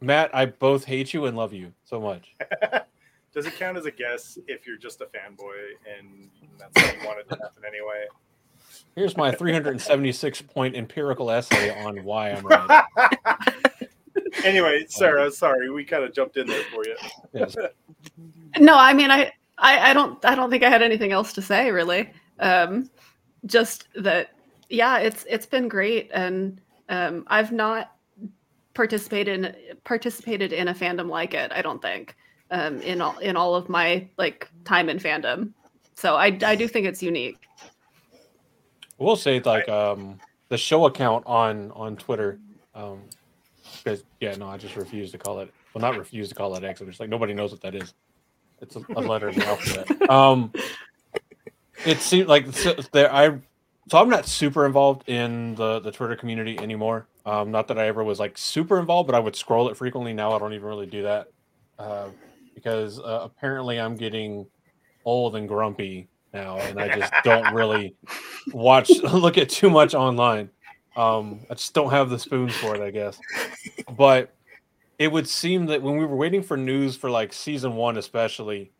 Matt, I both hate you and love you so much. Does it count as a guess if you're just a fanboy and that's what you wanted to happen anyway? Here's my 376 point empirical essay on why I'm right. anyway, Sarah, sorry, we kind of jumped in there for you. Yes. No, I mean, I, I, I don't, I don't think I had anything else to say really. Um, just that, yeah, it's it's been great, and um, I've not participated in participated in a fandom like it. I don't think um, in all in all of my like time in fandom. So I, I do think it's unique. We'll say like um the show account on on Twitter. Um because yeah, no, I just refuse to call it well not refuse to call it X. I'm just like nobody knows what that is. It's a, a letter in the alphabet. Um it seems like so, there I so I'm not super involved in the the Twitter community anymore. Um not that I ever was like super involved, but I would scroll it frequently. Now I don't even really do that. Uh because uh, apparently I'm getting old and grumpy now and I just don't really watch look at too much online. Um, I just don't have the spoons for it, I guess. But it would seem that when we were waiting for news for like season one, especially,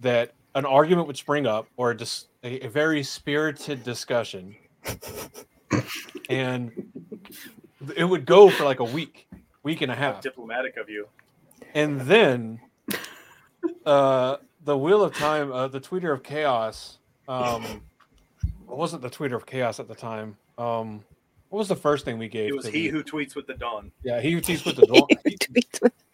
that an argument would spring up or just a, a very spirited discussion, and it would go for like a week, week and a half, diplomatic of you. and then uh, the wheel of time, uh, the tweeter of chaos. Um, it wasn't the tweeter of chaos at the time. Um, what was the first thing we gave? It was he the- who tweets with the dawn. Yeah, he who teaches with the dawn.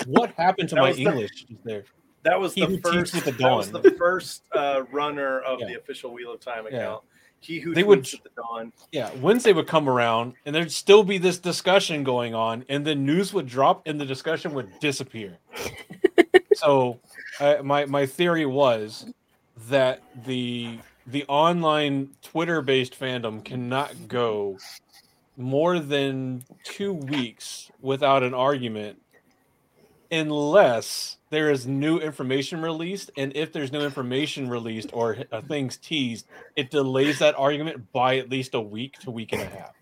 What happened to That my was the- English there? That was He the first. with the That was the first uh, runner of Yeah. the official Wheel of Time Yeah. account. He who They would- with the dawn. Yeah, Wednesday would come around and there'd still be this discussion going on, and then news would drop and the discussion would disappear. so, uh, my my theory was that the the online Twitter based fandom cannot go more than two weeks without an argument unless there is new information released. And if there's new information released or uh, things teased it delays that argument by at least a week to week and a half.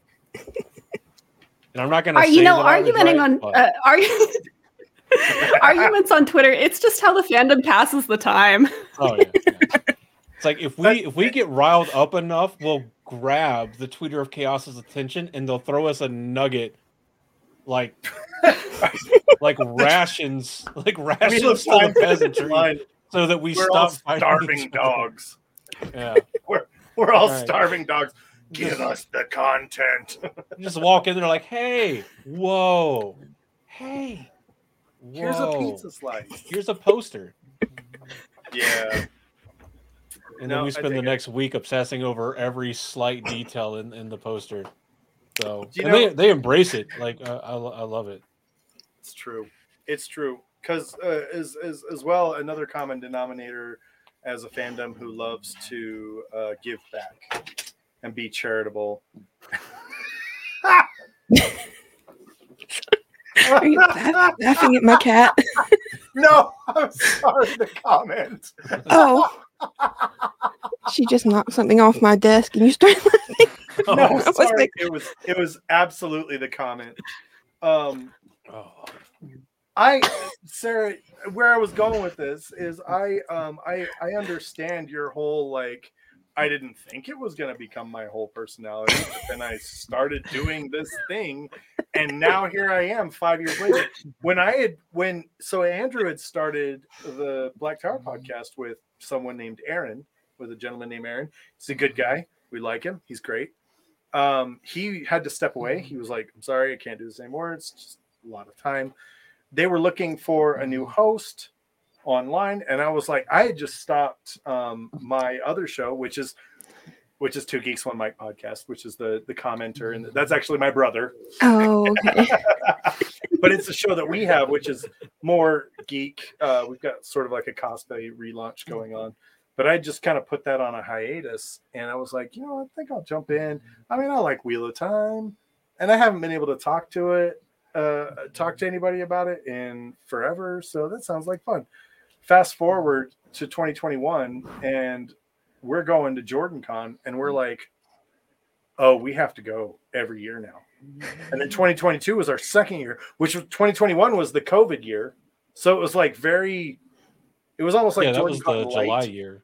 And i'm not going to Are you know argumenting right, on uh, arguments on Twitter? It's just how the fandom passes the time. Oh yeah. yeah. It's like if we if we get riled up enough, we'll grab the tweeter of chaos's attention and they'll throw us a nugget like like rations like rations of to the peasantry so that we We're stop fighting starving each other. dogs. Yeah. We're we're all Right. starving dogs. Give Just- us the content. just walk in there like, hey, whoa, hey, Here's a pizza slice. Here's a poster. Yeah. And No, then we spend the dig it. next week obsessing over every slight detail in, in the poster. So You and they, know- they embrace it. Like uh, I, I love it. It's true. It's true. Because uh, as, as as well, another common denominator as a fandom who loves to uh, give back and be charitable. Are you laugh- laughing at my cat? no, I'm sorry to comment. Oh, she just knocked something off my desk, and you started laughing. Oh, no, I was sorry. like- it was it was absolutely the comment. Um, oh. I, Sarah, where I was going with this is I, um, I, I understand your whole like. I didn't think it was going to become my whole personality, but then I started doing this thing, and now here I am five years later. When I had when so Andrew had started the Black Tower mm-hmm. podcast with someone named Aaron, with a gentleman named Aaron. He's a good guy. We like him. He's great. Um, he had to step away. He mm-hmm. was like, "I'm sorry, I can't do this anymore. It's just a lot of time." They were looking for a new mm-hmm. host online, and I was like, I had just stopped um, my other show, which is which is Two Geeks One Mic podcast, which is the the commenter, and that's actually my brother. Oh, okay. but it's a show that we have, which is more geek. Uh, we've got sort of like a cosplay relaunch going on. But I just kind of put that on a hiatus, and I was like, you know, I think I'll jump in. I mean, I like Wheel of Time, and I haven't been able to talk to it, uh, talk to anybody about it in forever. So that sounds like fun. Fast forward to 2021, and we're going to JordanCon, and we're like, oh, we have to go every year now. And then 2022 was our second year, which 2021 was the COVID year. So it was like very, it was almost like yeah, that was Con the light. July year.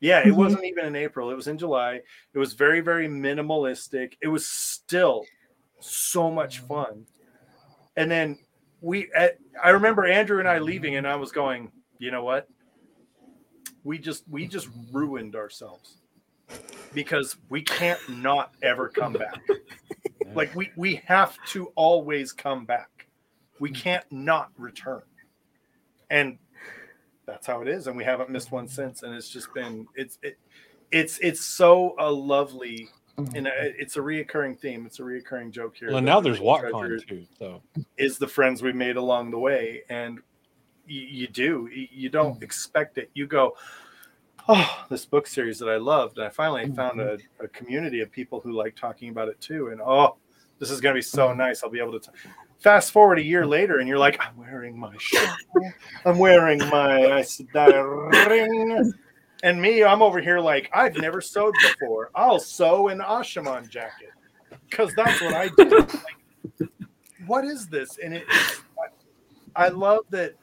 Yeah, it Mhm. wasn't even in April. It was in July. It was very, very minimalistic. It was still so much fun. And then we, at, I remember Andrew and I leaving, and I was going, you know what? We just, we just ruined ourselves because we can't not ever come back. Like we, we have to always come back. We mm. can't not return. And that's how it is and we haven't missed one since and it's just been it's it, it's it's so a lovely mm. and uh, it's a reoccurring theme it's a reoccurring joke here Well, now there's WatCon too. So is the friends we made along the way and you, you do. You, don't mm. expect it. You go oh this book series that i loved and i finally found mm-hmm. a, a community of people who like talking about it too and oh this is going to be so mm. nice. I'll be able to t- fast forward a year mm. later and you're like i'm wearing my shirt i'm wearing my ring. And me i'm over here like i've never sewed before. I'll sew an Asha'man jacket. Because that's what i do. Like, what is this? And it, it's i love that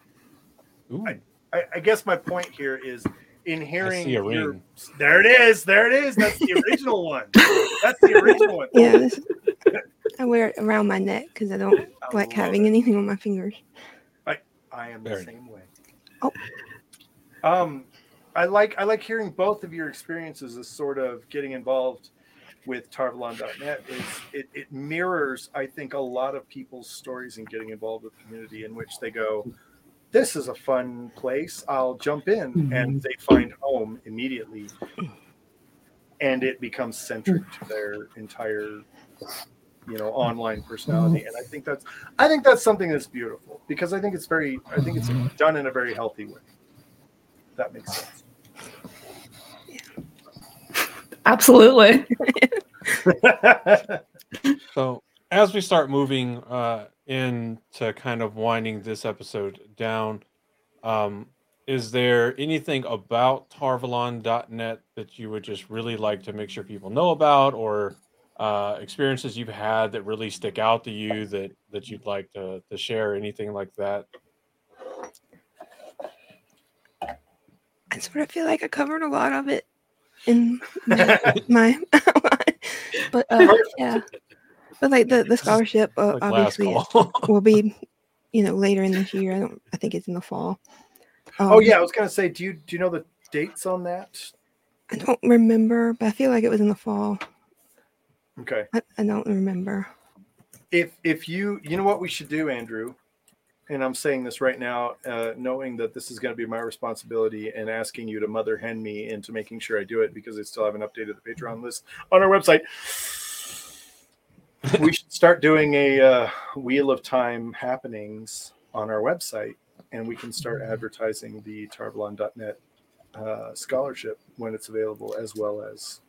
ooh, I, I guess my point here is in hearing your- ring. there it is there it is that's the original one that's the original one Yeah, this, I wear it around my neck because I don't I like having it. anything on my fingers. I I am the same way. Oh. Um, I like I like hearing both of your experiences as sort of getting involved with Tarvalon.net. Is it, it mirrors I think a lot of people's stories in getting involved with the community in which they go, this is a fun place. I'll jump in, mm-hmm. and they find home immediately, and it becomes centric to their entire you know online personality. Mm-hmm. And i think that's i think that's something that's beautiful. Because i think it's very i think it's mm-hmm. done in a very healthy way. That makes sense. Absolutely. So as we start moving uh, into kind of winding this episode down, um, is there anything about Tarvalon.net that you would just really like to make sure people know about, or uh, experiences you've had that really stick out to you that that you'd like to, to share? Anything like that? I sort of feel like I covered a lot of it in my, my but uh, yeah, but like the the scholarship, uh, Like obviously, will be you know later in this year. I don't. I think it's in the fall. oh Um, yeah i was gonna say do you do you know the dates on that I don't remember, but I feel like it was in the fall. okay I, I don't remember. if if you you know what we should do andrew and i'm saying this right now uh, knowing that this is going to be my responsibility and asking you to mother hen me into making sure i do it because i still haven't updated the patreon list on our website we should start doing a uh, wheel of time happenings on our website and we can start advertising the tarvalon.net uh, scholarship when it's available as well as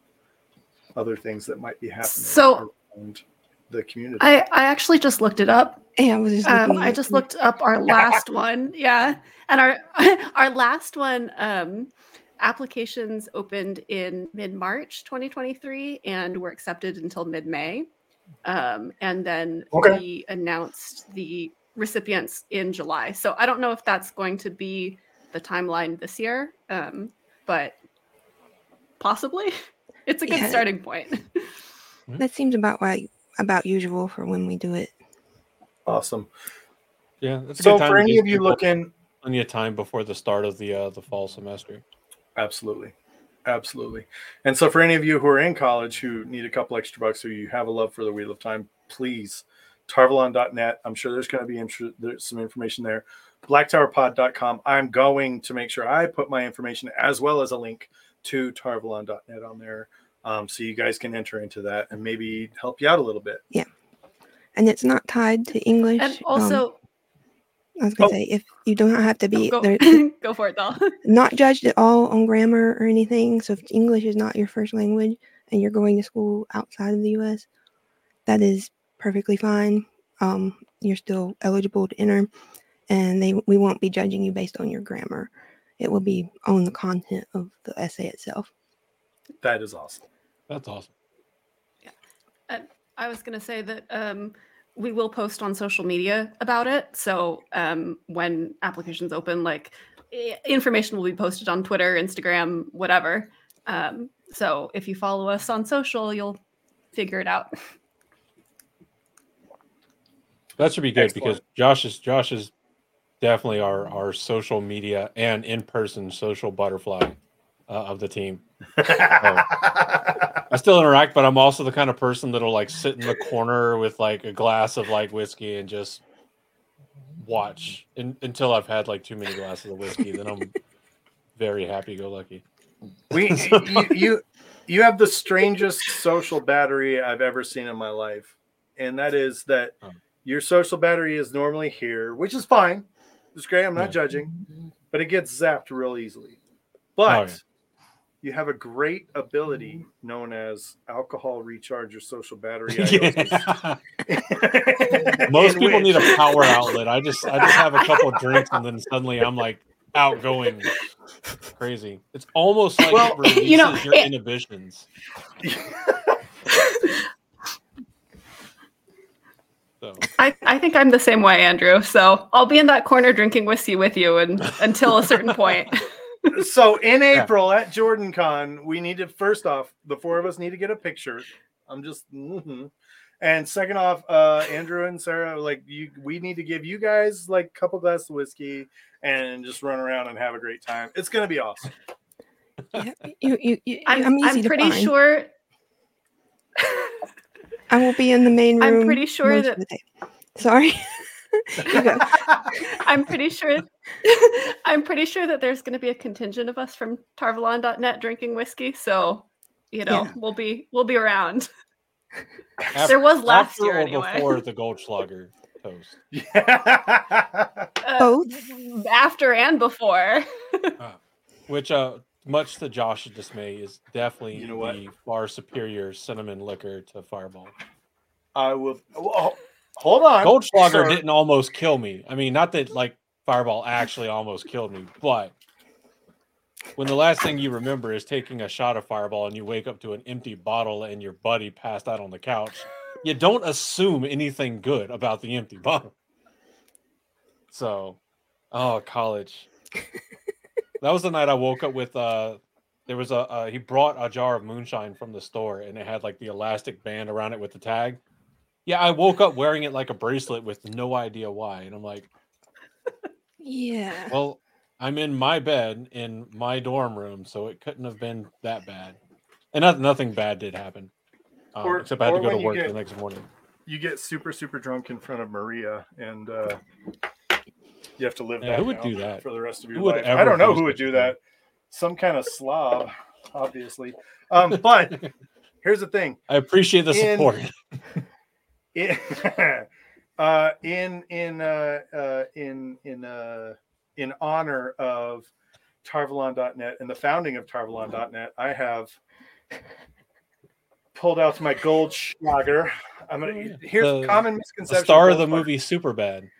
other things that might be happening So- around the community. I, I actually just looked it up. Yeah, I was just. Um, I just looked up our last one. Yeah. And our our last one, um, applications opened in mid March 2023 and were accepted until mid May. Um, and then Okay. we announced the recipients in July. So I don't know if that's going to be the timeline this year, um, but possibly. It's a good Yeah. starting point. That seems about right, about usual for when we do it. awesome. Yeah, that's a So good time for any of you looking, plenty of time before the start of the uh, the fall semester. Absolutely. Absolutely. And so for any of you who are in college who need a couple extra bucks or you have a love for the Wheel of Time, please tarvalon.net. I'm sure there's going to be intro- there's some information there. Blacktowerpod.com. I'm going to make sure I put my information as well as a link to tarvalon.net on there. Um, so you guys can enter into that and maybe help you out a little bit. Yeah. And it's not tied to English. And um, also, I was gonna Oh. say if you don't have to be go, they're go for it, though. not judged at all on grammar or anything. So if English is not your first language and you're going to school outside of the U.S., that is perfectly fine. Um, you're still eligible to enter, and they we won't be judging you based on your grammar. It will be on the content of the essay itself. That is awesome. That's awesome. Yeah. I was going to say that um, we will post on social media about it. So um, when applications open, like information will be posted on Twitter, Instagram, whatever. Um, so if you follow us on social, you'll figure it out. That should be good Excellent. because Josh is Josh is definitely our our social media and in person social butterfly uh, of the team. I still interact, but I'm also the kind of person that'll like sit in the corner with like a glass of like whiskey and just watch in, until I've had like too many glasses of whiskey. Then I'm very happy go lucky. we you, you you have the strangest social battery I've ever seen in my life, and that is that Oh. your social battery is normally here, which is fine. It's great. I'm not Yeah. judging, but it gets zapped real easily. But Oh, yeah. You have a great ability mm-hmm. known as alcohol recharge your social battery. Yeah. Most In people need a power outlet. I just I just have a couple drinks and then suddenly I'm like outgoing crazy. It's almost like Well, it releases you know, your it- inhibitions. So I, I think I'm the same way, Andrew. So I'll be in that corner drinking whiskey with you and, until a certain point. so in April at JordanCon, we need to first off, the four of us need to get a picture. I'm just mhm. and second off, uh Andrew and Sarah, like you we need to give you guys like a couple glasses of whiskey and just run around and have a great time. It's gonna be awesome. Yeah, you, you, you, I'm, I'm, easy I'm pretty find. sure. I will be in the main room. I'm pretty sure that- of the day. Sorry. You go. I'm pretty sure. I'm pretty sure that there's going to be a contingent of us from Tarvalon.net drinking whiskey. So, you know, Yeah. we'll be we'll be around. af- There was last after year or anyway. before the Goldschlager toast. Yeah. Uh, after and before. Which uh much to Josh's dismay is definitely You know what? the far superior cinnamon liquor to Fireball. I will well, hold on. Goldschlager sir. didn't almost kill me. I mean, not that like Fireball actually almost killed me, but when the last thing you remember is taking a shot of Fireball and you wake up to an empty bottle and your buddy passed out on the couch, you don't assume anything good about the empty bottle. So, oh, college. that was the night I woke up with uh there was a uh, he brought a jar of moonshine from the store and it had like the elastic band around it with the tag. Yeah, I woke up wearing it like a bracelet with no idea why. And I'm like, Yeah. well, I'm in my bed in my dorm room, so it couldn't have been that bad. And not, nothing bad did happen. Um, Or- except I had to go to work get- the next morning. you get super super drunk in front of Maria and uh you have to live Yeah, that who would do that? for the rest of your Who life. I don't know who would do a that. Some kind of slob, obviously. Um, but here's the thing. I appreciate the In- support. in uh in in uh, uh in in uh in honor of tarvalon.net and the founding of tarvalon.net i have pulled out my gold schlager I'm gonna Oh, here's The- common The misconception. star of the Gold movie Super Bad.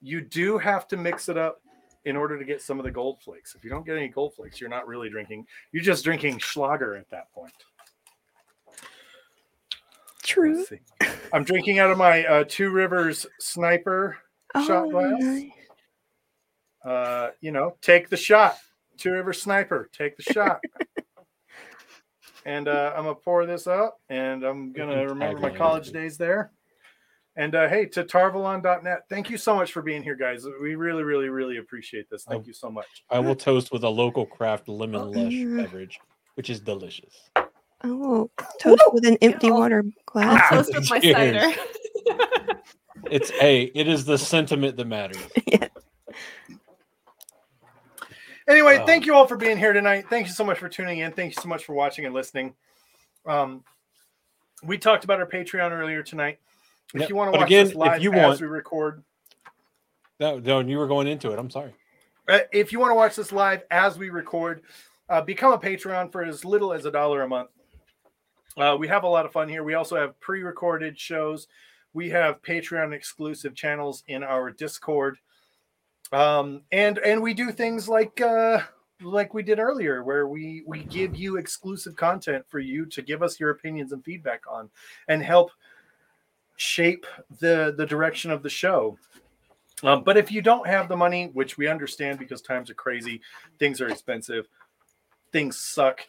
you do have to mix it up in order to get some of the gold flakes. If you don't get any gold flakes, you're not really drinking. You're just drinking Schlager at that point. True. I'm drinking out of my uh, Two Rivers Sniper shot Oh, glass. nice. Uh, you know, take the shot. Two Rivers Sniper, take the shot. and uh, I'm gonna pour this up, and I'm gonna remember my college days there. And uh, hey, to Tarvalon.net, thank you so much for being here, guys. We really, really, really appreciate this. Thank Oh. you so much. I will toast with a local craft lemon Oh, lush beverage, which is delicious. Oh, toast with an empty I'll- water I'll glass. toast with my Cheers. cider. It's a. It is the sentiment that matters. yeah. Anyway, Um, thank you all for being here tonight. Thank you so much for tuning in. Thank you so much for watching and listening. Um, we talked about our Patreon earlier tonight. If Yep, you want to watch again, this if live you as want- we record, No, no, you were going into it. I'm sorry. Uh, if you want to watch this live as we record, uh, become a Patreon for as little as a dollar a month. Uh, we have a lot of fun here. We also have pre-recorded shows. We have Patreon exclusive channels in our Discord, um, and and we do things like uh, like we did earlier, where we we give you exclusive content for you to give us your opinions and feedback on, and help shape the the direction of the show. Um, but if you don't have the money, which we understand because times are crazy, things are expensive, things suck,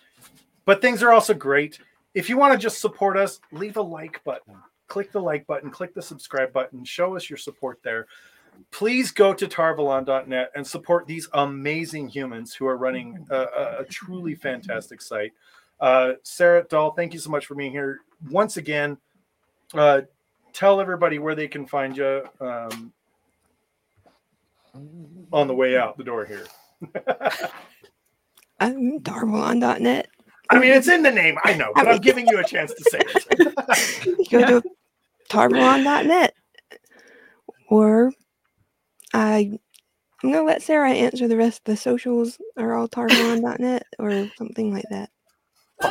but things are also great. If you want to just support us, leave a like button. Click the like button, click the subscribe button, show us your support there. Please go to tarvalon.net and support these amazing humans who are running a, a, a truly fantastic site. Uh, Sarah Dahl, thank you so much for being here once again. Uh, tell everybody where they can find you. Um, on the way out the door here. I'm Tarvalon.net. I mean, it's in the name, I know, but I'm giving you a chance to say it. Go to Tarvalon.net. Or I I'm gonna let Sarah answer the rest of the socials are all Tarvalon.net or something like that.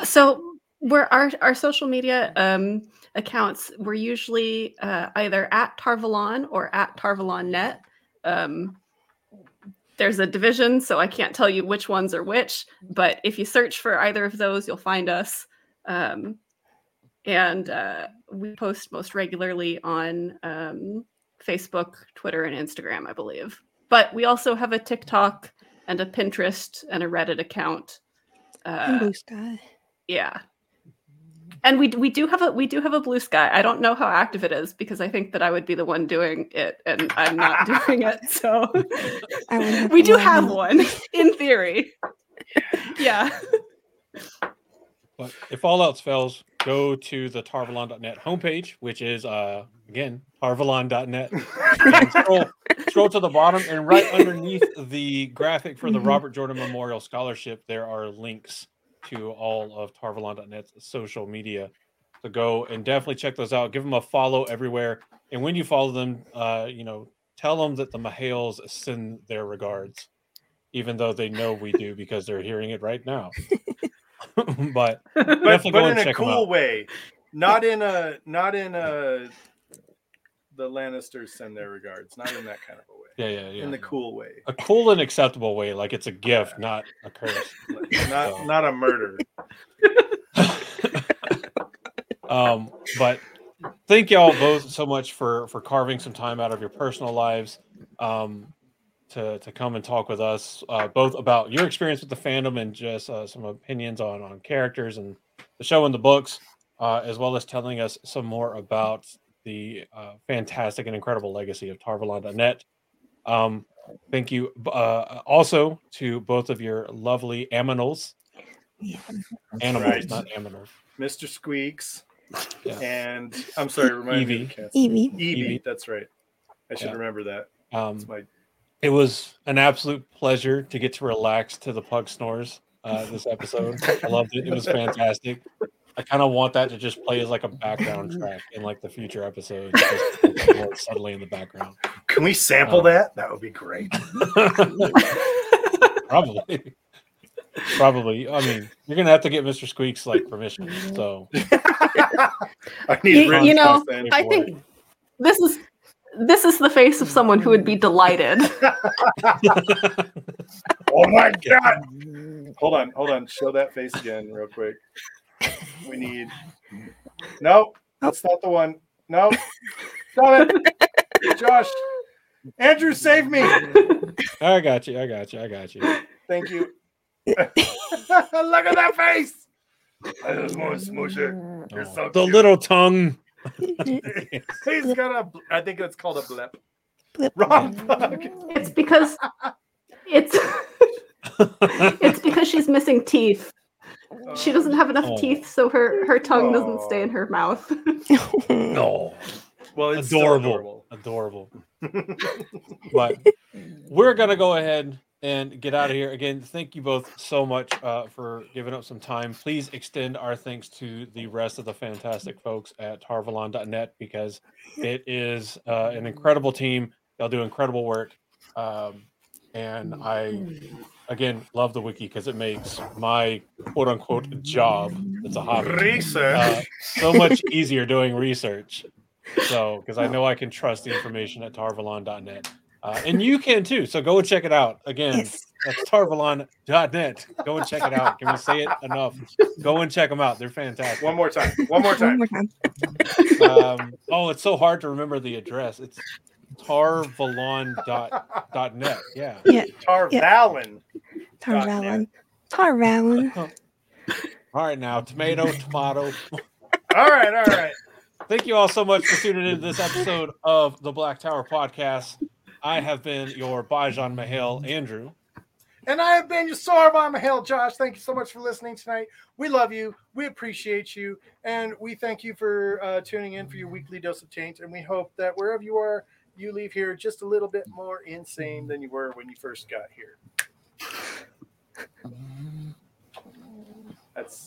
so we're our our social media um, accounts we're usually uh, either at Tarvalon or at TarvalonNet. Um, there's a division, so I can't tell you which ones are which. But if you search for either of those, you'll find us. Um, and uh, we post most regularly on um, Facebook, Twitter, and Instagram, I believe. But we also have a TikTok and a Pinterest and a Reddit account. Uh, Blue Sky. yeah. And we we do have a we do have a blue sky. I don't know how active it is because I think that I would be the one doing it and I'm not doing it. So I would have we do have one in theory. Yeah. But if all else fails, go to the tarvalon.net homepage, which is uh again tarvalon.net. and scroll, scroll to the bottom, and right underneath the graphic for the Mhm. Robert Jordan Memorial Scholarship, there are links to all of tarvalon.net's social media. So go and definitely check those out. Give them a follow everywhere. And when you follow them, uh, you know, tell them that the M'Haels send their regards, even though they know we do because they're hearing it right now. but but, Definitely go but and in a cool way, not in a not in a the Lannisters send their regards, not in that kind of a way, yeah, yeah, yeah. in the cool way, a cool and acceptable way, like it's a gift, not a curse. not So- not a murder. um, but thank y'all both so much for for carving some time out of your personal lives um, to to come and talk with us, uh, both about your experience with the fandom and just uh, some opinions on on characters and the show and the books, uh, as well as telling us some more about the uh, fantastic and incredible legacy of Tarvalon.net. Um, thank you uh, also to both of your lovely aminals, Yeah. animals, Right. not aminals. Mr. Squeaks Yeah. and I'm sorry, remind Evie. the cats. Evie. Evie, Evie. that's right. I should Yeah. remember that. Um, my it was an absolute pleasure to get to relax to the pug snores uh, this episode. I loved it. It was fantastic. I kind of want that to just play as like a background track in like the future episodes, just more subtly in the background. Can we sample Oh. that? That would be great. Probably. Probably. I mean, you're gonna have to get Mr. Squeaks like permission. Mm-hmm. So I need You- you know. I think this is this is the face of someone who would be delighted. Oh my god! Hold on, hold on. Show that face again, real quick. We need. No, that's not the one. No, stop it, Josh. Andrew, save me! I got you. I got you. I got you. Thank you. Look at that face. I just want to smoosh it. Oh, so the cute. little tongue. He's got a. I think it's called a blip. Blip. Wrong. fuck. It's because it's it's because she's missing teeth. She doesn't have enough Oh. teeth, so her her tongue doesn't stay in her mouth. no. Well, it's adorable. adorable. Adorable. but we're gonna go ahead and get out of here again. Thank you both so much uh, for giving up some time. Please extend our thanks to the rest of the fantastic folks at Tarvalon.net because it is uh, an incredible team. They'll do incredible work, um, and I again love the wiki because it makes my quote unquote job. It's a hobby Research. uh, so much easier doing research. So, because I know I can trust the information at tarvalon.net. Uh, and you can too. So go and check it out. Again, Yes. that's tarvalon.net. Go and check it out. Can we say it enough? Go and check them out. They're fantastic. One more time. One more time. One time. more time. Um, oh, it's so hard to remember the address. It's tarvalon.net. Yeah. Tarvalin. Tarvalon. Tarvalin. All right, now tomato, tomato. All right, all right. Thank you all so much for tuning into this episode of the Black Tower Podcast. I have been your Bajan M'Hael, Andrew. And I have been your Sarvan M'Hael, Josh. Thank you so much for listening tonight. We love you. We appreciate you. And we thank you for uh, tuning in for your weekly dose of change. And we hope that wherever you are, you leave here just a little bit more insane than you were when you first got here. That's